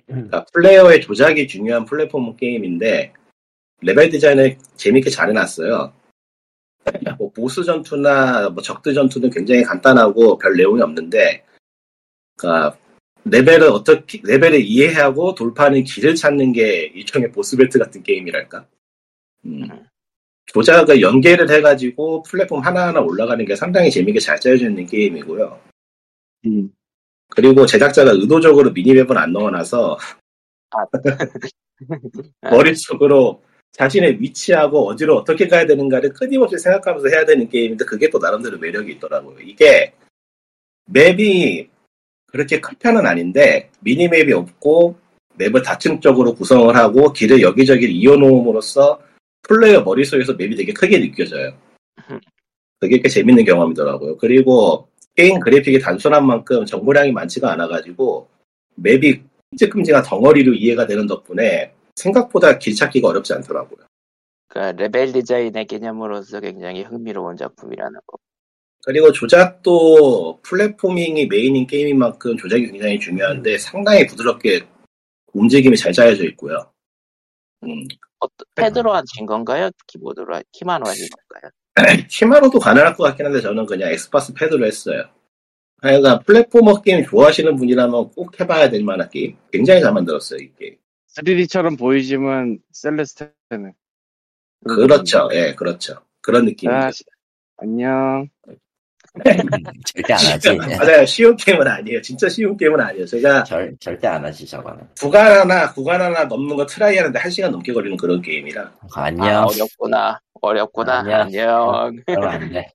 C: 그러니까 플레이어의 조작이 중요한 플랫폼 게임인데 레벨 디자인을 재밌게 잘 해놨어요. 뭐 보스 전투나 뭐 적들 전투는 굉장히 간단하고 별 내용이 없는데, 그러니까 레벨을 어떻게 레벨을 이해하고 돌파하는 길을 찾는 게 일종의 보스 배트 같은 게임이랄까. 음. 조작을 연계를 해가지고 플랫폼 하나하나 올라가는 게 상당히 재밌게 잘 짜여져 있는 게임이고요.
D: 음.
C: 그리고 제작자가 의도적으로 미니맵을 안 넣어놔서 머릿속으로 자신의 위치하고 어디로 어떻게 가야 되는가를 끊임없이 생각하면서 해야 되는 게임인데 그게 또 나름대로 매력이 있더라고요. 이게 맵이 그렇게 큰 편은 아닌데 미니맵이 없고 맵을 다층적으로 구성을 하고 길을 여기저기 이어놓음으로써 플레이어 머릿속에서 맵이 되게 크게 느껴져요. 그게 꽤 재밌는 경험이더라고요. 그리고 게임 그래픽이 단순한 만큼 정보량이 많지가 않아가지고 맵이 큼직큼직한 덩어리로 이해가 되는 덕분에 생각보다 길 찾기가 어렵지 않더라고요.
A: 그 레벨 디자인의 개념으로서 굉장히 흥미로운 작품이라는 거.
C: 그리고 조작도 platforming이 메인인 게임인 만큼 조작이 굉장히 중요한데 상당히 부드럽게 움직임이 잘 짜여져 있고요. 음,
A: 어떠- 패드로 하신 건가요? 키보드로 하- 키마로 하신 건가요?
C: 키마로도 가능할 것 같긴 한데 저는 그냥 엑스박스 패드로 했어요. 그러니까 platformer 게임 좋아하시는 분이라면 꼭 해봐야 될 만한 게임. 굉장히 잘 만들었어요, 이 게임.
D: 3D처럼 보이지만 셀레스테네.
C: 그렇죠, 예, 그렇죠. 그런 느낌이죠.
D: 아, 시- 안녕.
B: 절대 안 하지.
C: 맞아요. 쉬운 게임은 아니에요. 진짜 쉬운 게임은 아니에요. 제가
B: 절, 절대 안 하지, 저거는.
C: 구간 하나, 구간 하나 넘는 거 try 하는데 한 시간 넘게 걸리는 그런 게임이라.
B: 안녕.
A: 아, 어렵구나. 어렵구나.
B: 안녕.
A: 안녕.
B: 안 돼.
C: 근데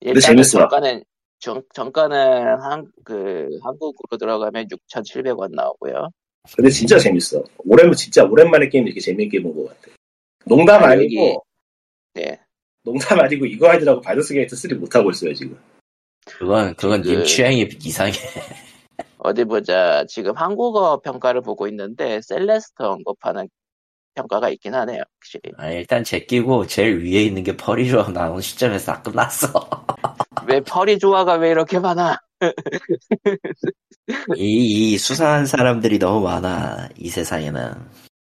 A: 일단은
C: 재밌어.
A: 정가는 정, 정가는 한, 그, 한국으로 들어가면 6,700원 나오고요.
C: 근데 진짜 재밌어. 오랜, 진짜 오랜만에 게임 이렇게 재밌게 본 것 같아. 농담
A: 아,
C: 아니고,
A: 여기- 네.
C: 농담 아니고 이거 하느라고 바이러스 게이트 3 못하고 있어요, 지금.
B: 그건, 그건 님
A: 그-
B: 취향이 이상해.
A: 어디 보자. 지금 한국어 평가를 보고 있는데 셀레스트 언급하는 평가가 있긴 하네요. 확실히.
B: 아, 일단 제끼고 제일 위에 있는 게 furry로 나온 시점에서 다 끝났어.
A: 왜 furry 조화가 왜 이렇게 많아?
B: 이, 이 수상한 사람들이 너무 많아. 이 세상에는.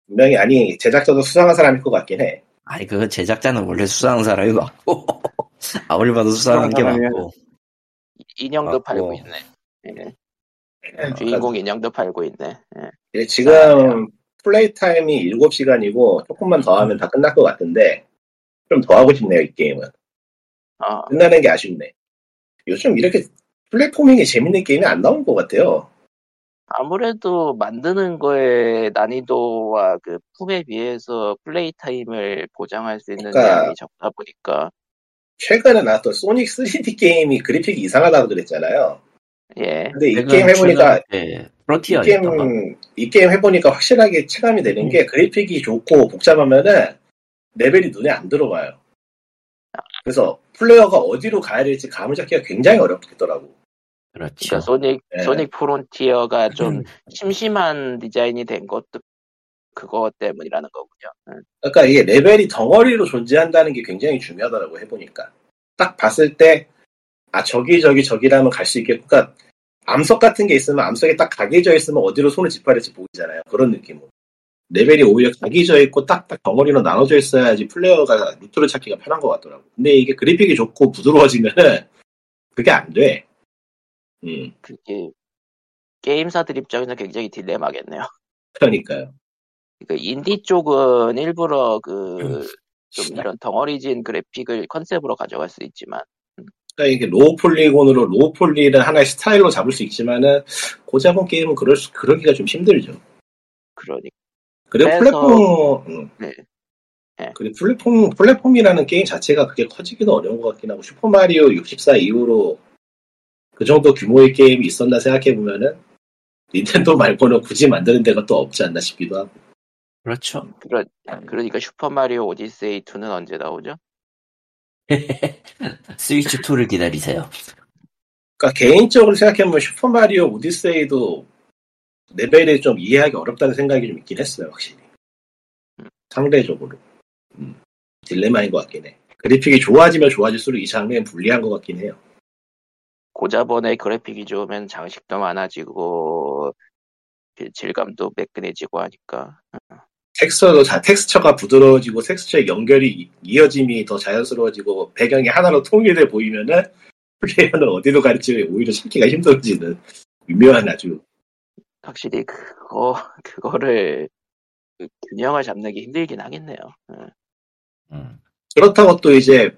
C: 분명히 아니 제작자도 수상한 사람일 것 같긴 해.
B: 아니 그 제작자는 원래 수상한 사람이 많고 아무리 봐도 수상한 게. 많고
A: 인형도
B: 맞고.
A: 팔고 있네. 예. 주인공 인형도 팔고 있네. 예.
C: 예, 지금 플레이 타임이 7시간이고 조금만 더 하면 다 끝날 것 같은데 좀 더 하고 싶네요 이 게임은.
A: 어,
C: 끝나는 게 아쉽네. 요즘 이렇게 platforming이 재밌는 게임이 안 나온 것 같아요.
A: 아무래도 만드는 거의 난이도와 그 품에 비해서 플레이 타임을 보장할 수 있는
C: 그러니까-
A: 양이 적다 보니까
C: 최근에 나왔던 소닉 3D 게임이 그래픽이 이상하다고 그랬잖아요.
A: 예.
C: 근데 이 게임 해보니까
B: 네,
C: 이
B: 프론티어
C: 게임 이 게임 해보니까 확실하게 체감이 되는 게 그래픽이 좋고 복잡하면은 레벨이 눈에 안 들어와요. 그래서 플레이어가 어디로 가야 될지 감을 잡기가 굉장히 어렵겠더라고.
B: 그렇죠.
A: 그러니까 소닉
C: 예.
A: 소닉 프론티어가 좀 심심한 디자인이 된 것도 그거 때문이라는 거군요. 응.
C: 그러니까 이게 레벨이 덩어리로 존재한다는 게 굉장히 중요하더라고 해보니까 딱 봤을 때 아 저기 저기 저기라면 갈 수 있겠고 그러니까 암석 같은 게 있으면 암석에 딱 각이 져 있으면 어디로 손을 댈지 보이잖아요 그런 느낌으로 레벨이 오히려 각이 져 있고 딱딱 덩어리로 나눠져 있어야지 플레이어가 루트를 찾기가 편한 것 같더라고 근데 이게 그래픽이 좋고 부드러워지면은 그게 안 돼 음
A: 그게 게임사들 입장에서 굉장히 딜레마겠네요.
C: 그러니까요
A: 그 인디 쪽은 일부러 그좀
C: 음.
A: 이런 덩어리진 그래픽을 컨셉으로 가져갈 수 있지만
C: 그러니까 이게 low polygon으로 low poly를 하나의 스타일로 잡을 수 있지만은 고작은 게임은 그럴 수, 그러기가 좀 힘들죠
A: 그러니까
C: 그리고 플랫폼, 음.
A: 네. 네.
C: 그리고 플랫폼, 플랫폼이라는 게임 자체가 그게 커지기도 어려운 것 같긴 하고, 슈퍼 마리오 64 이후로 그 정도 규모의 게임이 있었나 생각해보면은, 닌텐도 말고는 굳이 만드는 데가 또 없지 않나 싶기도 하고.
B: 그렇죠.
A: 그러, 그러니까 슈퍼마리오 오디세이 2는 언제 나오죠?
B: 스위치 2를 기다리세요.
C: 그러니까 개인적으로 생각해보면 슈퍼마리오 오디세이도 레벨이 좀 이해하기 어렵다는 생각이 좀 있긴 했어요, 확실히. 상대적으로. 음, 딜레마인 것 같긴 해. 그래픽이 좋아지면 좋아질수록 이 장르엔 불리한 것 같긴 해요.
A: 고자본의 그래픽이 좋으면 장식도 많아지고 그 질감도 매끈해지고 하니까
C: 텍스처도 자, 텍스처가 부드러워지고 텍스처의 연결이 이- 이어짐이 더 자연스러워지고 배경이 하나로 통일돼 보이면은 플레이어는 어디로 갈지 오히려 찾기가 힘들어지는 유명한 아주
A: 확실히 그거 그거를 그 균형을 잡는 게 힘들긴 하겠네요. 응.
B: 음.
C: 그렇다고 또 이제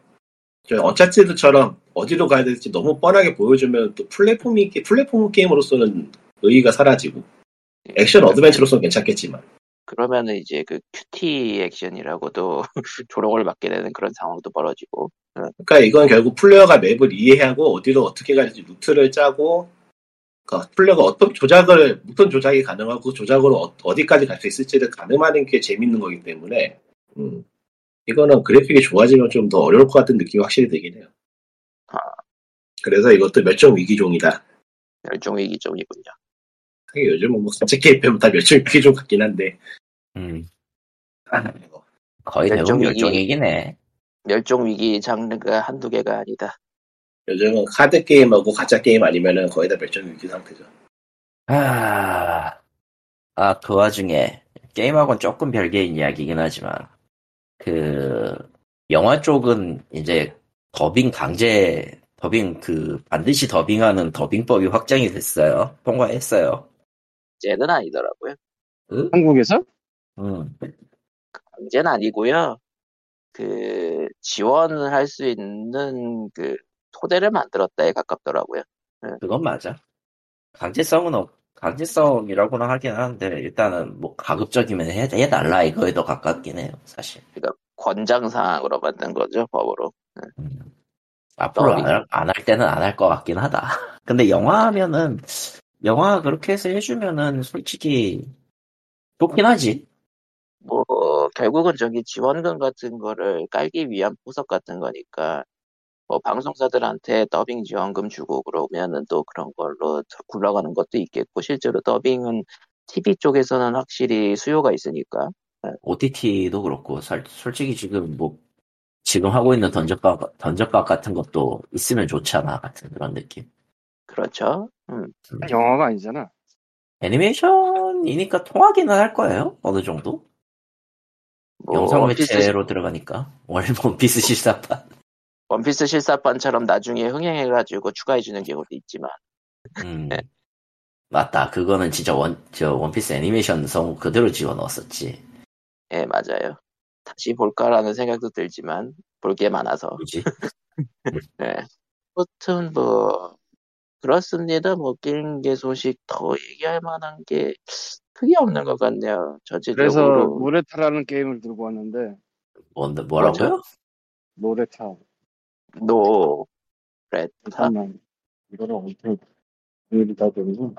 C: 저 언차티드처럼 어디로 가야 될지 너무 뻔하게 보여주면 또 플랫폼이 플랫폼 게임으로서는 의의가 사라지고 액션 어드벤처로서는 괜찮겠지만.
A: 그러면은 이제 그 QTE 액션이라고도 조롱을 받게 되는 그런 상황도 벌어지고.
C: 그러니까 이건 결국 플레이어가 맵을 이해하고 어디로 어떻게 갈지 루트를 짜고 그러니까 플레이어가 어떤 조작을 어떤 조작이 가능하고 그 조작으로 어, 디까지 갈 수 있을지를 가늠하는 게 재밌는 거기 때문에 음, 이거는 그래픽이 좋아지면 좀 더 어려울 것 같은 느낌이 확실히 들긴 해요.
A: 아.
C: 그래서 이것도 멸종 위기종이다.
A: 멸종 위기 쪽이군요.
C: 하긴 요즘은 뭐 가짜 게임 빼면 다 멸종 위기종 같긴 한데
B: 음.
C: 아, 이거.
B: 거의 대부분
A: 멸종 위기-
B: 멸종이긴 해.
A: 멸종 위기 장르가 한두 개가 아니다.
C: 요즘은 카드 게임하고 가짜 게임 아니면은 거의 다 멸종 위기 상태죠.
B: 아, 아, 그 와중에, 게임하고는 조금 별개인 이야기긴 하지만, 그, 영화 쪽은 이제 더빙 강제, 더빙 그, 반드시 더빙하는 더빙법이 확정이 됐어요. 통과했어요.
A: 강제는 아니더라고요.
D: 한국에서?
B: 음,
A: 강제는 아니고요. 그 지원을 할 수 있는 그 토대를 만들었다에 가깝더라고요.
B: 그건 맞아. 강제성은 없, 강제성이라고는 하긴 하는데, 일단은 뭐 가급적이면 해, 해달라 이거에 더 가깝긴 해요, 사실.
A: 권장 사항으로 만든 거죠 법으로.
B: 음. 앞으로
A: 더빙.
B: 안할 때는 안 할 것 같긴 하다. 근데 영화 하면은, 영화 그렇게 해서 해주면은 솔직히 좋긴 하지.
A: 뭐 결국은 저기 지원금 같은 거를 깔기 위한 보석 같은 거니까 뭐 방송사들한테 더빙 지원금 주고 그러면은 또 그런 걸로 굴러가는 것도 있겠고 실제로 더빙은 TV 쪽에서는 확실히 수요가 있으니까
B: OTT도 그렇고 살- 솔직히 지금 뭐 지금 하고 있는 던전박 던전박 같은 것도 있으면 좋잖아 같은 그런 느낌.
A: 그렇죠. 음,
D: 영화가 아니잖아.
B: 애니메이션이니까 통하기는 할 거예요 어느 정도.
A: 뭐
B: 영상
A: 원피스,
B: 매체로 들어가니까 월 원피스 실사판.
A: 원피스 실사판처럼 나중에 흥행해가지고 추가해주는 경우도 있지만
B: 음.
A: 네.
B: 맞다. 그거는 진짜 원, 저 원피스 애니메이션 성 그대로 집어넣었었지.
A: 예 맞아요. 다시 볼까라는 생각도 들지만 볼 게 많아서? 네. 아무튼 뭐 그렇습니다. 뭐 게임계 소식 더 얘기할 만한 게 크게 없는 것 같네요.
D: 그래서
A: 전체적으로
D: Loretta라는 게임을 들고 왔는데
B: 뭔데, 뭐라고요?
D: Loretta.
A: 노 레타.
D: 이거를 어떻게 일이 다 되는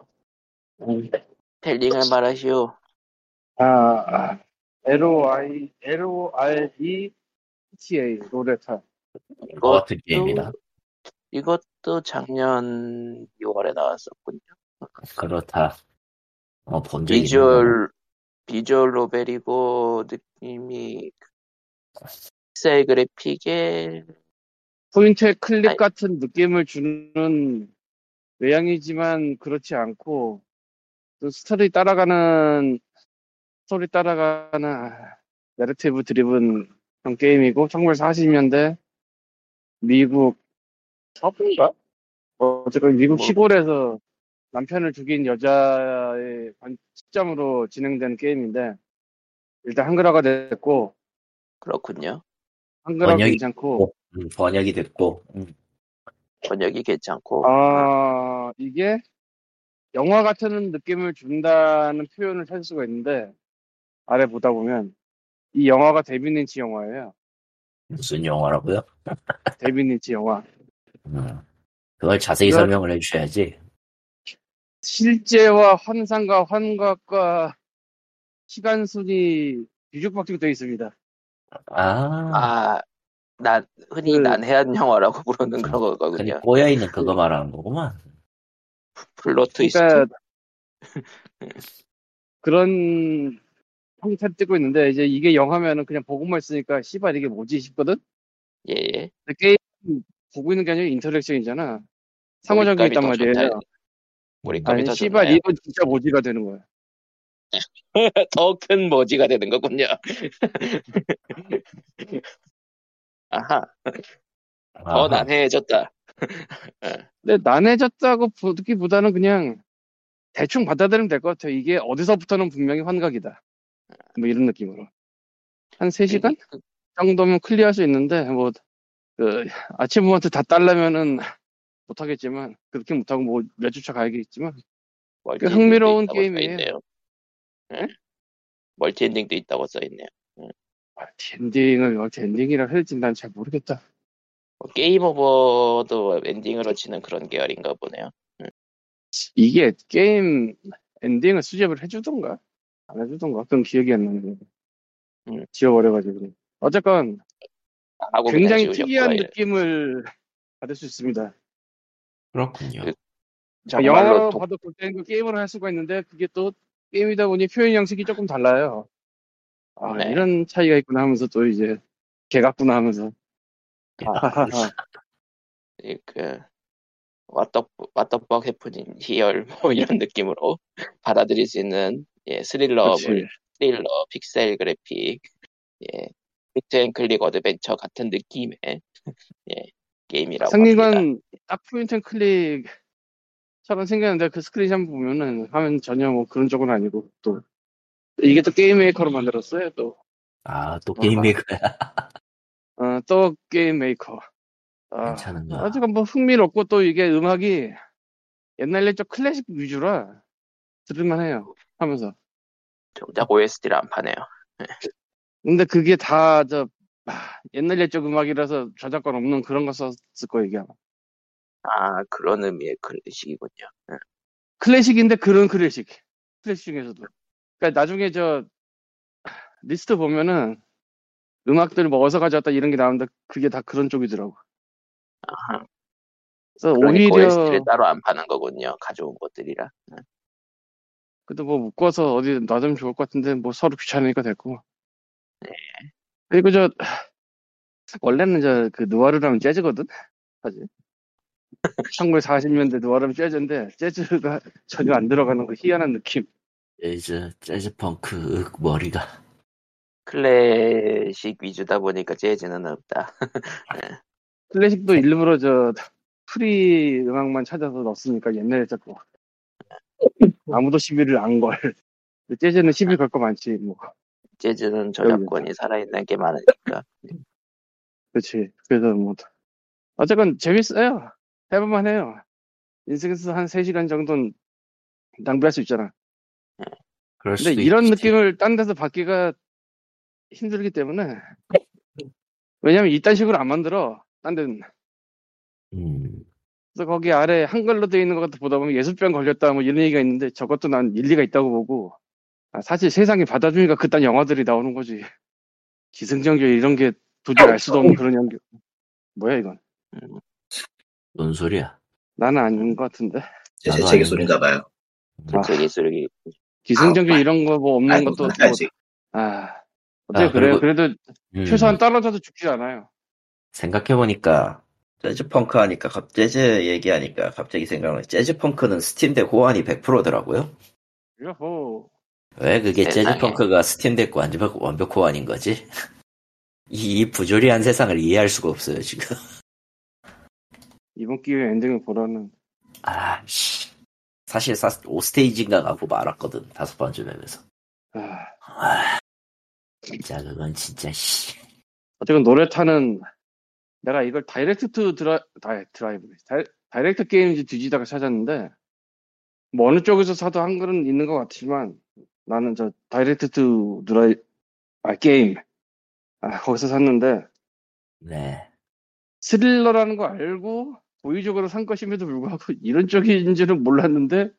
A: 스펠링을 말하시오.
D: 아, 아, L-O-I, L-O-R-E T-A, Loretta.
B: 뭐 같은 게임이다.
A: 이것도 작년 6월에 나왔었군요.
B: 그렇다. 어, 본 적이 있는
A: 비주얼 visual novel이고 느낌이 픽셀 그래픽에
D: point and click
A: 아니.
D: 같은 느낌을 주는 외향이지만 그렇지 않고 또 스토리 따라가는 스토리 따라가는 아, narrative driven 그런 게임이고 1940년대 미국 서부인가? 어, 어쨌건 미국
A: 뭐.
D: 시골에서 남편을 죽인 여자의 관- 시점으로 진행되는 게임인데 일단 한글화가 됐고
A: 그렇군요.
D: 한글화
B: 번역이
D: 괜찮고
B: 음, 번역이 됐고. 음,
A: 번역이 괜찮고
D: 아, 이게 영화 같은 느낌을 준다는 표현을 찾을 수가 있는데, 아래 보다 보면, 이 영화가 데빈 린치 영화예요.
B: 무슨 영화라고요?
D: 데이빗 린치 영화.
B: 음, 그걸 자세히
D: 이걸-
B: 설명을 해주셔야지.
D: 실제와 환상과 환각과 시간순이 뒤죽박죽 되어 있습니다.
B: 아,
A: 아, 난 흔히
D: 그-
A: 난해한 영화라고 부르는 그런
B: 그냥
A: 거거든요.
B: 꼬여있는 그거 말하는 거구만.
A: plot twist.
D: 그러니까, 그런 형태를 띄고 있는데, 이제 이게 영화면은 그냥 보고만 있으니까, 씨발, 이게 뭐지 싶거든?
A: 예, 예.
D: 근데 게임 보고 있는 게 아니라 인터랙션이잖아. 상호작용이 있단 말이에요.
A: 좋다. 몰입감이
D: 아니,
A: 더
D: 씨발,
A: 좋네.
D: 이건 진짜 모지가 되는 거야.
A: 더큰 머지가 되는 거군요. 아하, 더
B: 아하,
A: 난해해졌다.
D: 근데 난해졌다고 보기보다는 그냥 대충 받아들이면 될 것 같아요. 이게 어디서부터는 분명히 환각이다. 뭐 이런 느낌으로. 한 3시간 정도면 클리어할 수 있는데, 뭐, 그, achievement 다 딸려면은 못하겠지만, 그렇게 못하고 뭐 몇 주차 가야겠지만,
A: 멀티
D: 흥미로운 게임이에요.
A: 예? 멀티 엔딩도 있다고 써있네요.
D: 아, 엔딩을, 어째 엔딩이라 될지 난 잘 모르겠다.
A: 뭐 게임 오버도 엔딩으로 치는 그런 계열인가 보네요.
D: 이게 게임 엔딩을 수집을 해주던가? 안 해주던가? 그건 기억이 안 나네.
A: 음.
D: 지워버려가지고. 어쨌건, 굉장히 특이한
A: 지우셨구나,
D: 느낌을 받을 수 있습니다.
B: 그렇군요.
A: 그-
D: 영화로
A: 독-
D: 봐도 볼 때는 그 게임을 할 수가 있는데 그게 또 게임이다 보니 표현 양식이 조금 달라요. 아,
A: 네.
D: 이런 차이가 있구나 하면서 또 이제 개 같구나 하면서.
A: 이 그, what the, what the fuck happening here, 뭐 이런 느낌으로 받아들일 수 있는, 예, 스릴러. 물, 스릴러, 픽셀 그래픽, 예, point and click adventure 같은 느낌의, 예, 게임이라고 합니다.
D: 생긴 건 딱 point and click처럼 생겼는데 그 스크린샷 보면은 하면 전혀 뭐 그런 쪽은 아니고 또 이게 또 Game Maker로 만들었어요 또.
B: 아, 또 Game Maker야.
D: 어, 또 Game Maker. 아,
B: 괜찮은가?
D: 아직은 뭐 흥미롭고 또 이게 음악이 옛날 옛적 클래식 위주라 들을만 해요 하면서.
A: 정작 OST를 안 파네요.
D: 근데 그게 다, 저, 아, 옛날 옛적 음악이라서 저작권 없는 그런 거 썼을 거예요, 이게. 아마.
A: 아, 그런 의미의 클래식이군요.
D: 클래식인데 그런 클래식. 클래식 중에서도. 그러니까 나중에 저, 리스트 보면은 음악들 뭐 어디서 가져왔다 이런 게 나오는데 그게 다 그런 쪽이더라고.
A: 아하.
D: 그래서
A: 그러니까
D: 오히려
A: OST를 따로 안 파는 거군요. 가져온 것들이라.
D: 그래도 뭐 묶어서 어디 놔두면 좋을 것 같은데 뭐 서로 귀찮으니까 됐고.
A: 네.
D: 그리고 저 원래는 저 그 누아르라면 재즈거든 사실. 1940년대 누아르면 재즈인데 재즈가 전혀 안 들어가는 거 희한한 느낌.
B: 재즈, Jazzpunk, 윽, 머리가.
A: 클래식 위주다 보니까 재즈는 없다.
D: 클래식도 일부러 저 free 음악만 찾아서 넣었으니까 옛날에 자꾸 아무도 시비를 안 걸. 재즈는 시비 걸 거 많지 뭐.
A: 재즈는 저작권이 살아있는 게 많으니까.
D: 그렇지. 그래서 뭐 어쨌건 재밌어요. 해볼만 해요. 인생에서 한 3시간 정도는 낭비할 수 있잖아.
B: 그럴
D: 근데
B: 수도
D: 이런
B: 있지.
D: 느낌을 딴 데서 받기가 힘들기 때문에 왜냐면 이딴 식으로 안 만들어. 딴 데는.
B: 음,
D: 그래서 거기 아래 한글로 되어 있는 것 같아 보다 보면 예술병 걸렸다 뭐 이런 얘기가 있는데 저것도 난 일리가 있다고 보고 아, 사실 세상이 받아주니까 그딴 영화들이 나오는 거지. 기승전결 이런 게 도저히 알 수도 없는 그런 연기. 뭐야 이건?
B: 뭔 소리야?
D: 나는 아닌 것 같은데.
C: 제 책의. 소린가 봐요.
D: 아.
A: 저기 쓰레기.
D: 기승전결
C: 아,
D: 이런 거 뭐 없는
C: 아이고,
D: 것도 뭐,
C: 해야지.
D: 아
B: 아,
D: 그래요?
B: 그리고-
D: 그래도
B: 음,
D: 최소한 떨어져도 죽지 않아요.
B: 생각해보니까, 재즈 펑크 하니까, 갑, 재즈 얘기하니까 갑자기 생각나는 재즈 펑크는 스팀덱 호환이 100%더라고요?
D: 요호.
B: 왜 그게 재즈
A: 세상에.
B: 펑크가 Steam Deck 완벽, 완벽 호환인 거지? 이, 이 부조리한 세상을 이해할 수가 없어요, 지금.
D: 이번 기회에 엔딩을 보라는.
B: 아, 씨. 사실 사, 5스테이지인가 가고 말았거든, 다섯 번째 맵에서.
D: 아,
B: 아, 진짜 그건 진짜, 씨.
D: 어쨌건 Loretta는 내가 이걸 Direct to Dri, Di, Drive, Di, Direct Games인지 뒤지다가 찾았는데 뭐 어느 쪽에서 사도 한글은 있는 것 같지만 나는 저 Direct to Dri, 아, 게임. 아, 거기서 샀는데
B: 네.
D: 스릴러라는 거 알고 고의적으로 산 것임에도 불구하고 이런 쪽인지는 몰랐는데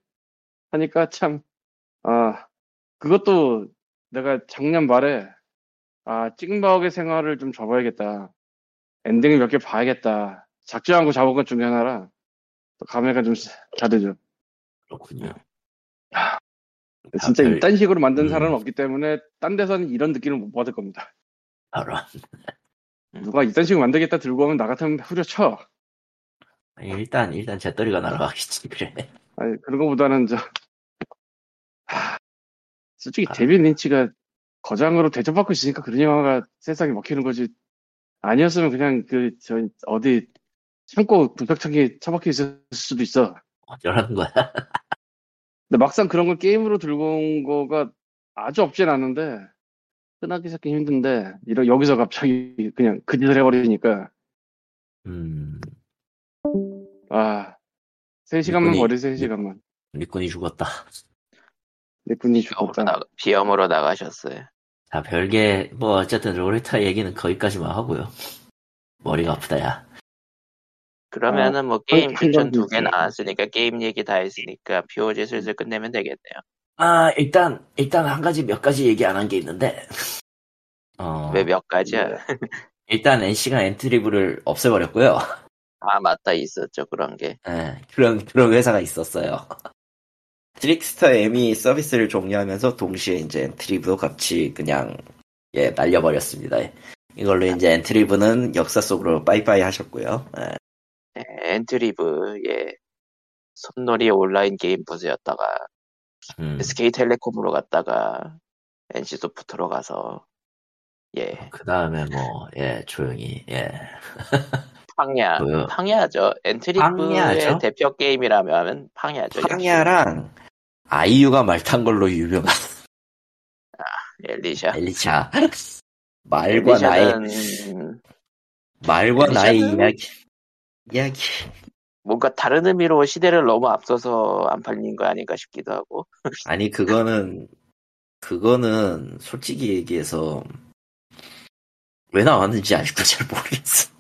D: 하니까 참, 아, 그것도 내가 작년 말에 아, 찍먹의 생활을 좀 접어야겠다. 엔딩을 몇 개 봐야겠다. 작정하고 잡은 것 중에 하나라 또 감회가 좀 다르죠.
B: 그렇군요.
D: 진짜
B: 별-
D: 이딴 식으로 만든
B: 음.
D: 사람은 없기 때문에 딴 데서는 이런 느낌을 못 받을 겁니다.
B: 바로.
D: 누가 이딴 식으로 만들겠다 들고 오면 나 같으면 후려쳐.
B: 일단, 일단 재떨이가 날아가겠지, 그래.
D: 아니, 그런 거보다는 저, 하, 솔직히
B: 아.
D: 데빌 린치가 거장으로 대접받고 있으니까 그런 영화가 세상에 먹히는 거지. 아니었으면 그냥 그, 저, 어디, 창고 구석창에 처박혀 있을 수도 있어.
B: 어쩌라는 거야.
D: 근데 막상 그런 걸 게임으로 들고 온 거가 아주 없진 않은데, 흔하게 찾기 힘든데, 이런, 여기서 갑자기 그냥 그 짓을 해버리니까,
B: 음,
D: 아, 3시간만
B: 일꾼이-
D: 버리세요, 3시간만.
B: 리꾼이 죽었다.
D: 내 분이
A: 비염으로,
D: 죽었다.
A: 나, 비염으로 나가셨어요.
B: 자, 별개, 뭐, 어쨌든 Loretta 얘기는 거기까지만 하고요. 머리가 아프다, 야.
A: 그러면은 뭐 게임
D: 한-
A: 추천 한두개
D: 가지
A: 나왔으니까 게임 얘기 다 했으니까 POG 슬슬 끝내면 되겠네요.
B: 아, 일단, 일단 한 가지, 몇 가지 얘기 안 한 게 있는데, 어,
A: 왜 몇 가지야?
D: 네.
B: 일단 NC가 엔트리브를 없애버렸고요.
A: 아 맞다 있었죠 그런 게.
B: 예, 그런, 그런 회사가 있었어요. 트릭스터 M이 서비스를 종료하면서 동시에 이제 엔트리브도 같이 그냥, 예, 날려버렸습니다. 이걸로 이제 엔트리브는 역사 속으로 빠이빠이 하셨고요. 예.
A: 예, 엔트리브 예 손노리 온라인 게임 부서였다가
B: 음,
A: SK텔레콤으로 갔다가 NC소프트로 가서 예
B: 그 다음에 뭐, 예, 조용히, 예.
A: 팡야? 팡야죠 엔트리브의
B: 팡야죠?
A: 대표 게임이라면 팡야죠.
B: 황야랑 아이유가 말 탄 걸로 유명한
A: 엘리샤.
B: 엘리차. 말과 나의,
A: 엘리샤는
B: 말과 나의
A: 엘리샤는-
B: 이야기. 이야기.
A: 뭔가 다른 의미로 시대를 너무 앞서서 안 팔린 거 아닌가 싶기도 하고.
B: 아니, 그거는, 그거는 솔직히 얘기해서 왜 나왔는지 아직도 잘 모르겠어.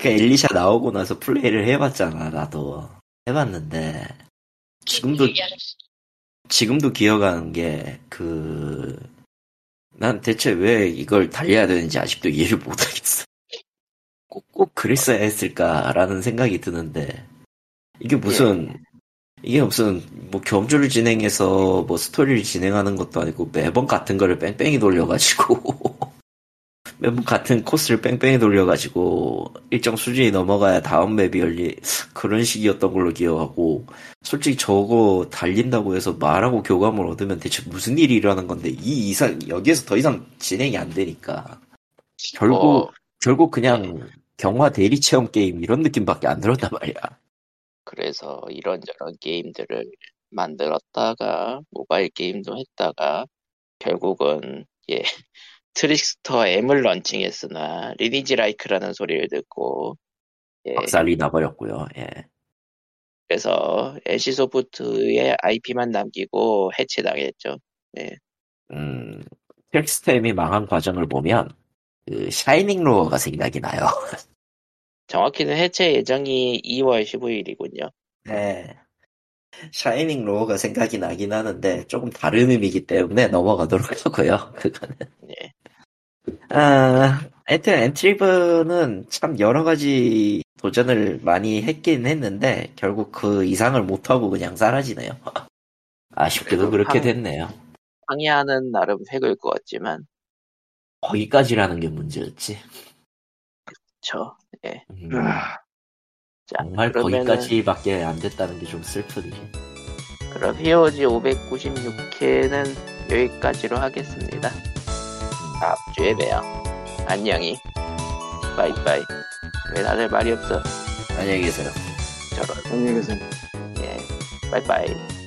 B: 그 엘리샤 나오고 나서 플레이를 해봤잖아, 나도. 해봤는데, 지금도, 지금도 기억하는 게, 그, 난 대체 왜 이걸 달려야 되는지 아직도 이해를 못하겠어. 꼭, 꼭 그랬어야 했을까라는 생각이 드는데 이게 무슨 이게 무슨 뭐 경주를 진행해서 뭐 스토리를 진행하는 것도 아니고 매번 같은 거를 뺑뺑이 돌려가지고 매번 같은 코스를 뺑뺑이 돌려가지고 일정 수준이 넘어가야 다음 맵이 열리 그런 식이었던 걸로 기억하고 솔직히 저거 달린다고 해서 말하고 교감을 얻으면 대체 무슨 일이 일어나는 건데 이 이상 여기에서 더 이상 진행이 안 되니까 결국
A: 뭐,
B: 결국 그냥 경화 대리 체험 게임 이런 느낌밖에 안 들었단 말이야.
A: 그래서 이런저런 게임들을 만들었다가 모바일 게임도 했다가 결국은 예 트릭스터 M을 런칭했으나 리니지 like라는 소리를 듣고 예
B: 박살이 나버렸고요. 예.
A: 그래서 NC소프트의 IP만 남기고 해체당했죠.
B: 음, 텍스템이 망한 과정을 보면 그 샤이닝 로어가 생각이 나요.
A: 정확히는 해체 예정이 2월 15일이군요.
B: 네. 샤이닝 로어가 생각이 나긴 하는데 조금 다른 의미이기 때문에 넘어가도록 하고요. 그거는.
A: 예.
B: 아, 하여튼 엔트리브는 참 여러 가지 도전을 많이 했긴 했는데 결국 그 이상을 못하고 그냥 사라지네요.
A: 아쉽게도
B: 그렇게
A: 한-
B: 됐네요.
A: 항해하는 나름 획을 그었지만
B: 거기까지라는 게 문제였지.
A: 저 예.
B: 음,
D: 아,
A: 자,
B: 정말
A: 그러면은
B: 거기까지밖에 안 됐다는 게 좀 슬프네.
A: 그럼 히어지 596회는 여기까지로 하겠습니다. 다음 주에 봬요. 안녕히. 바이바이. 왜 다들 말이 없어?
B: 안녕히 계세요.
A: 저런.
D: 안녕히 계세요.
A: 예. 바이바이.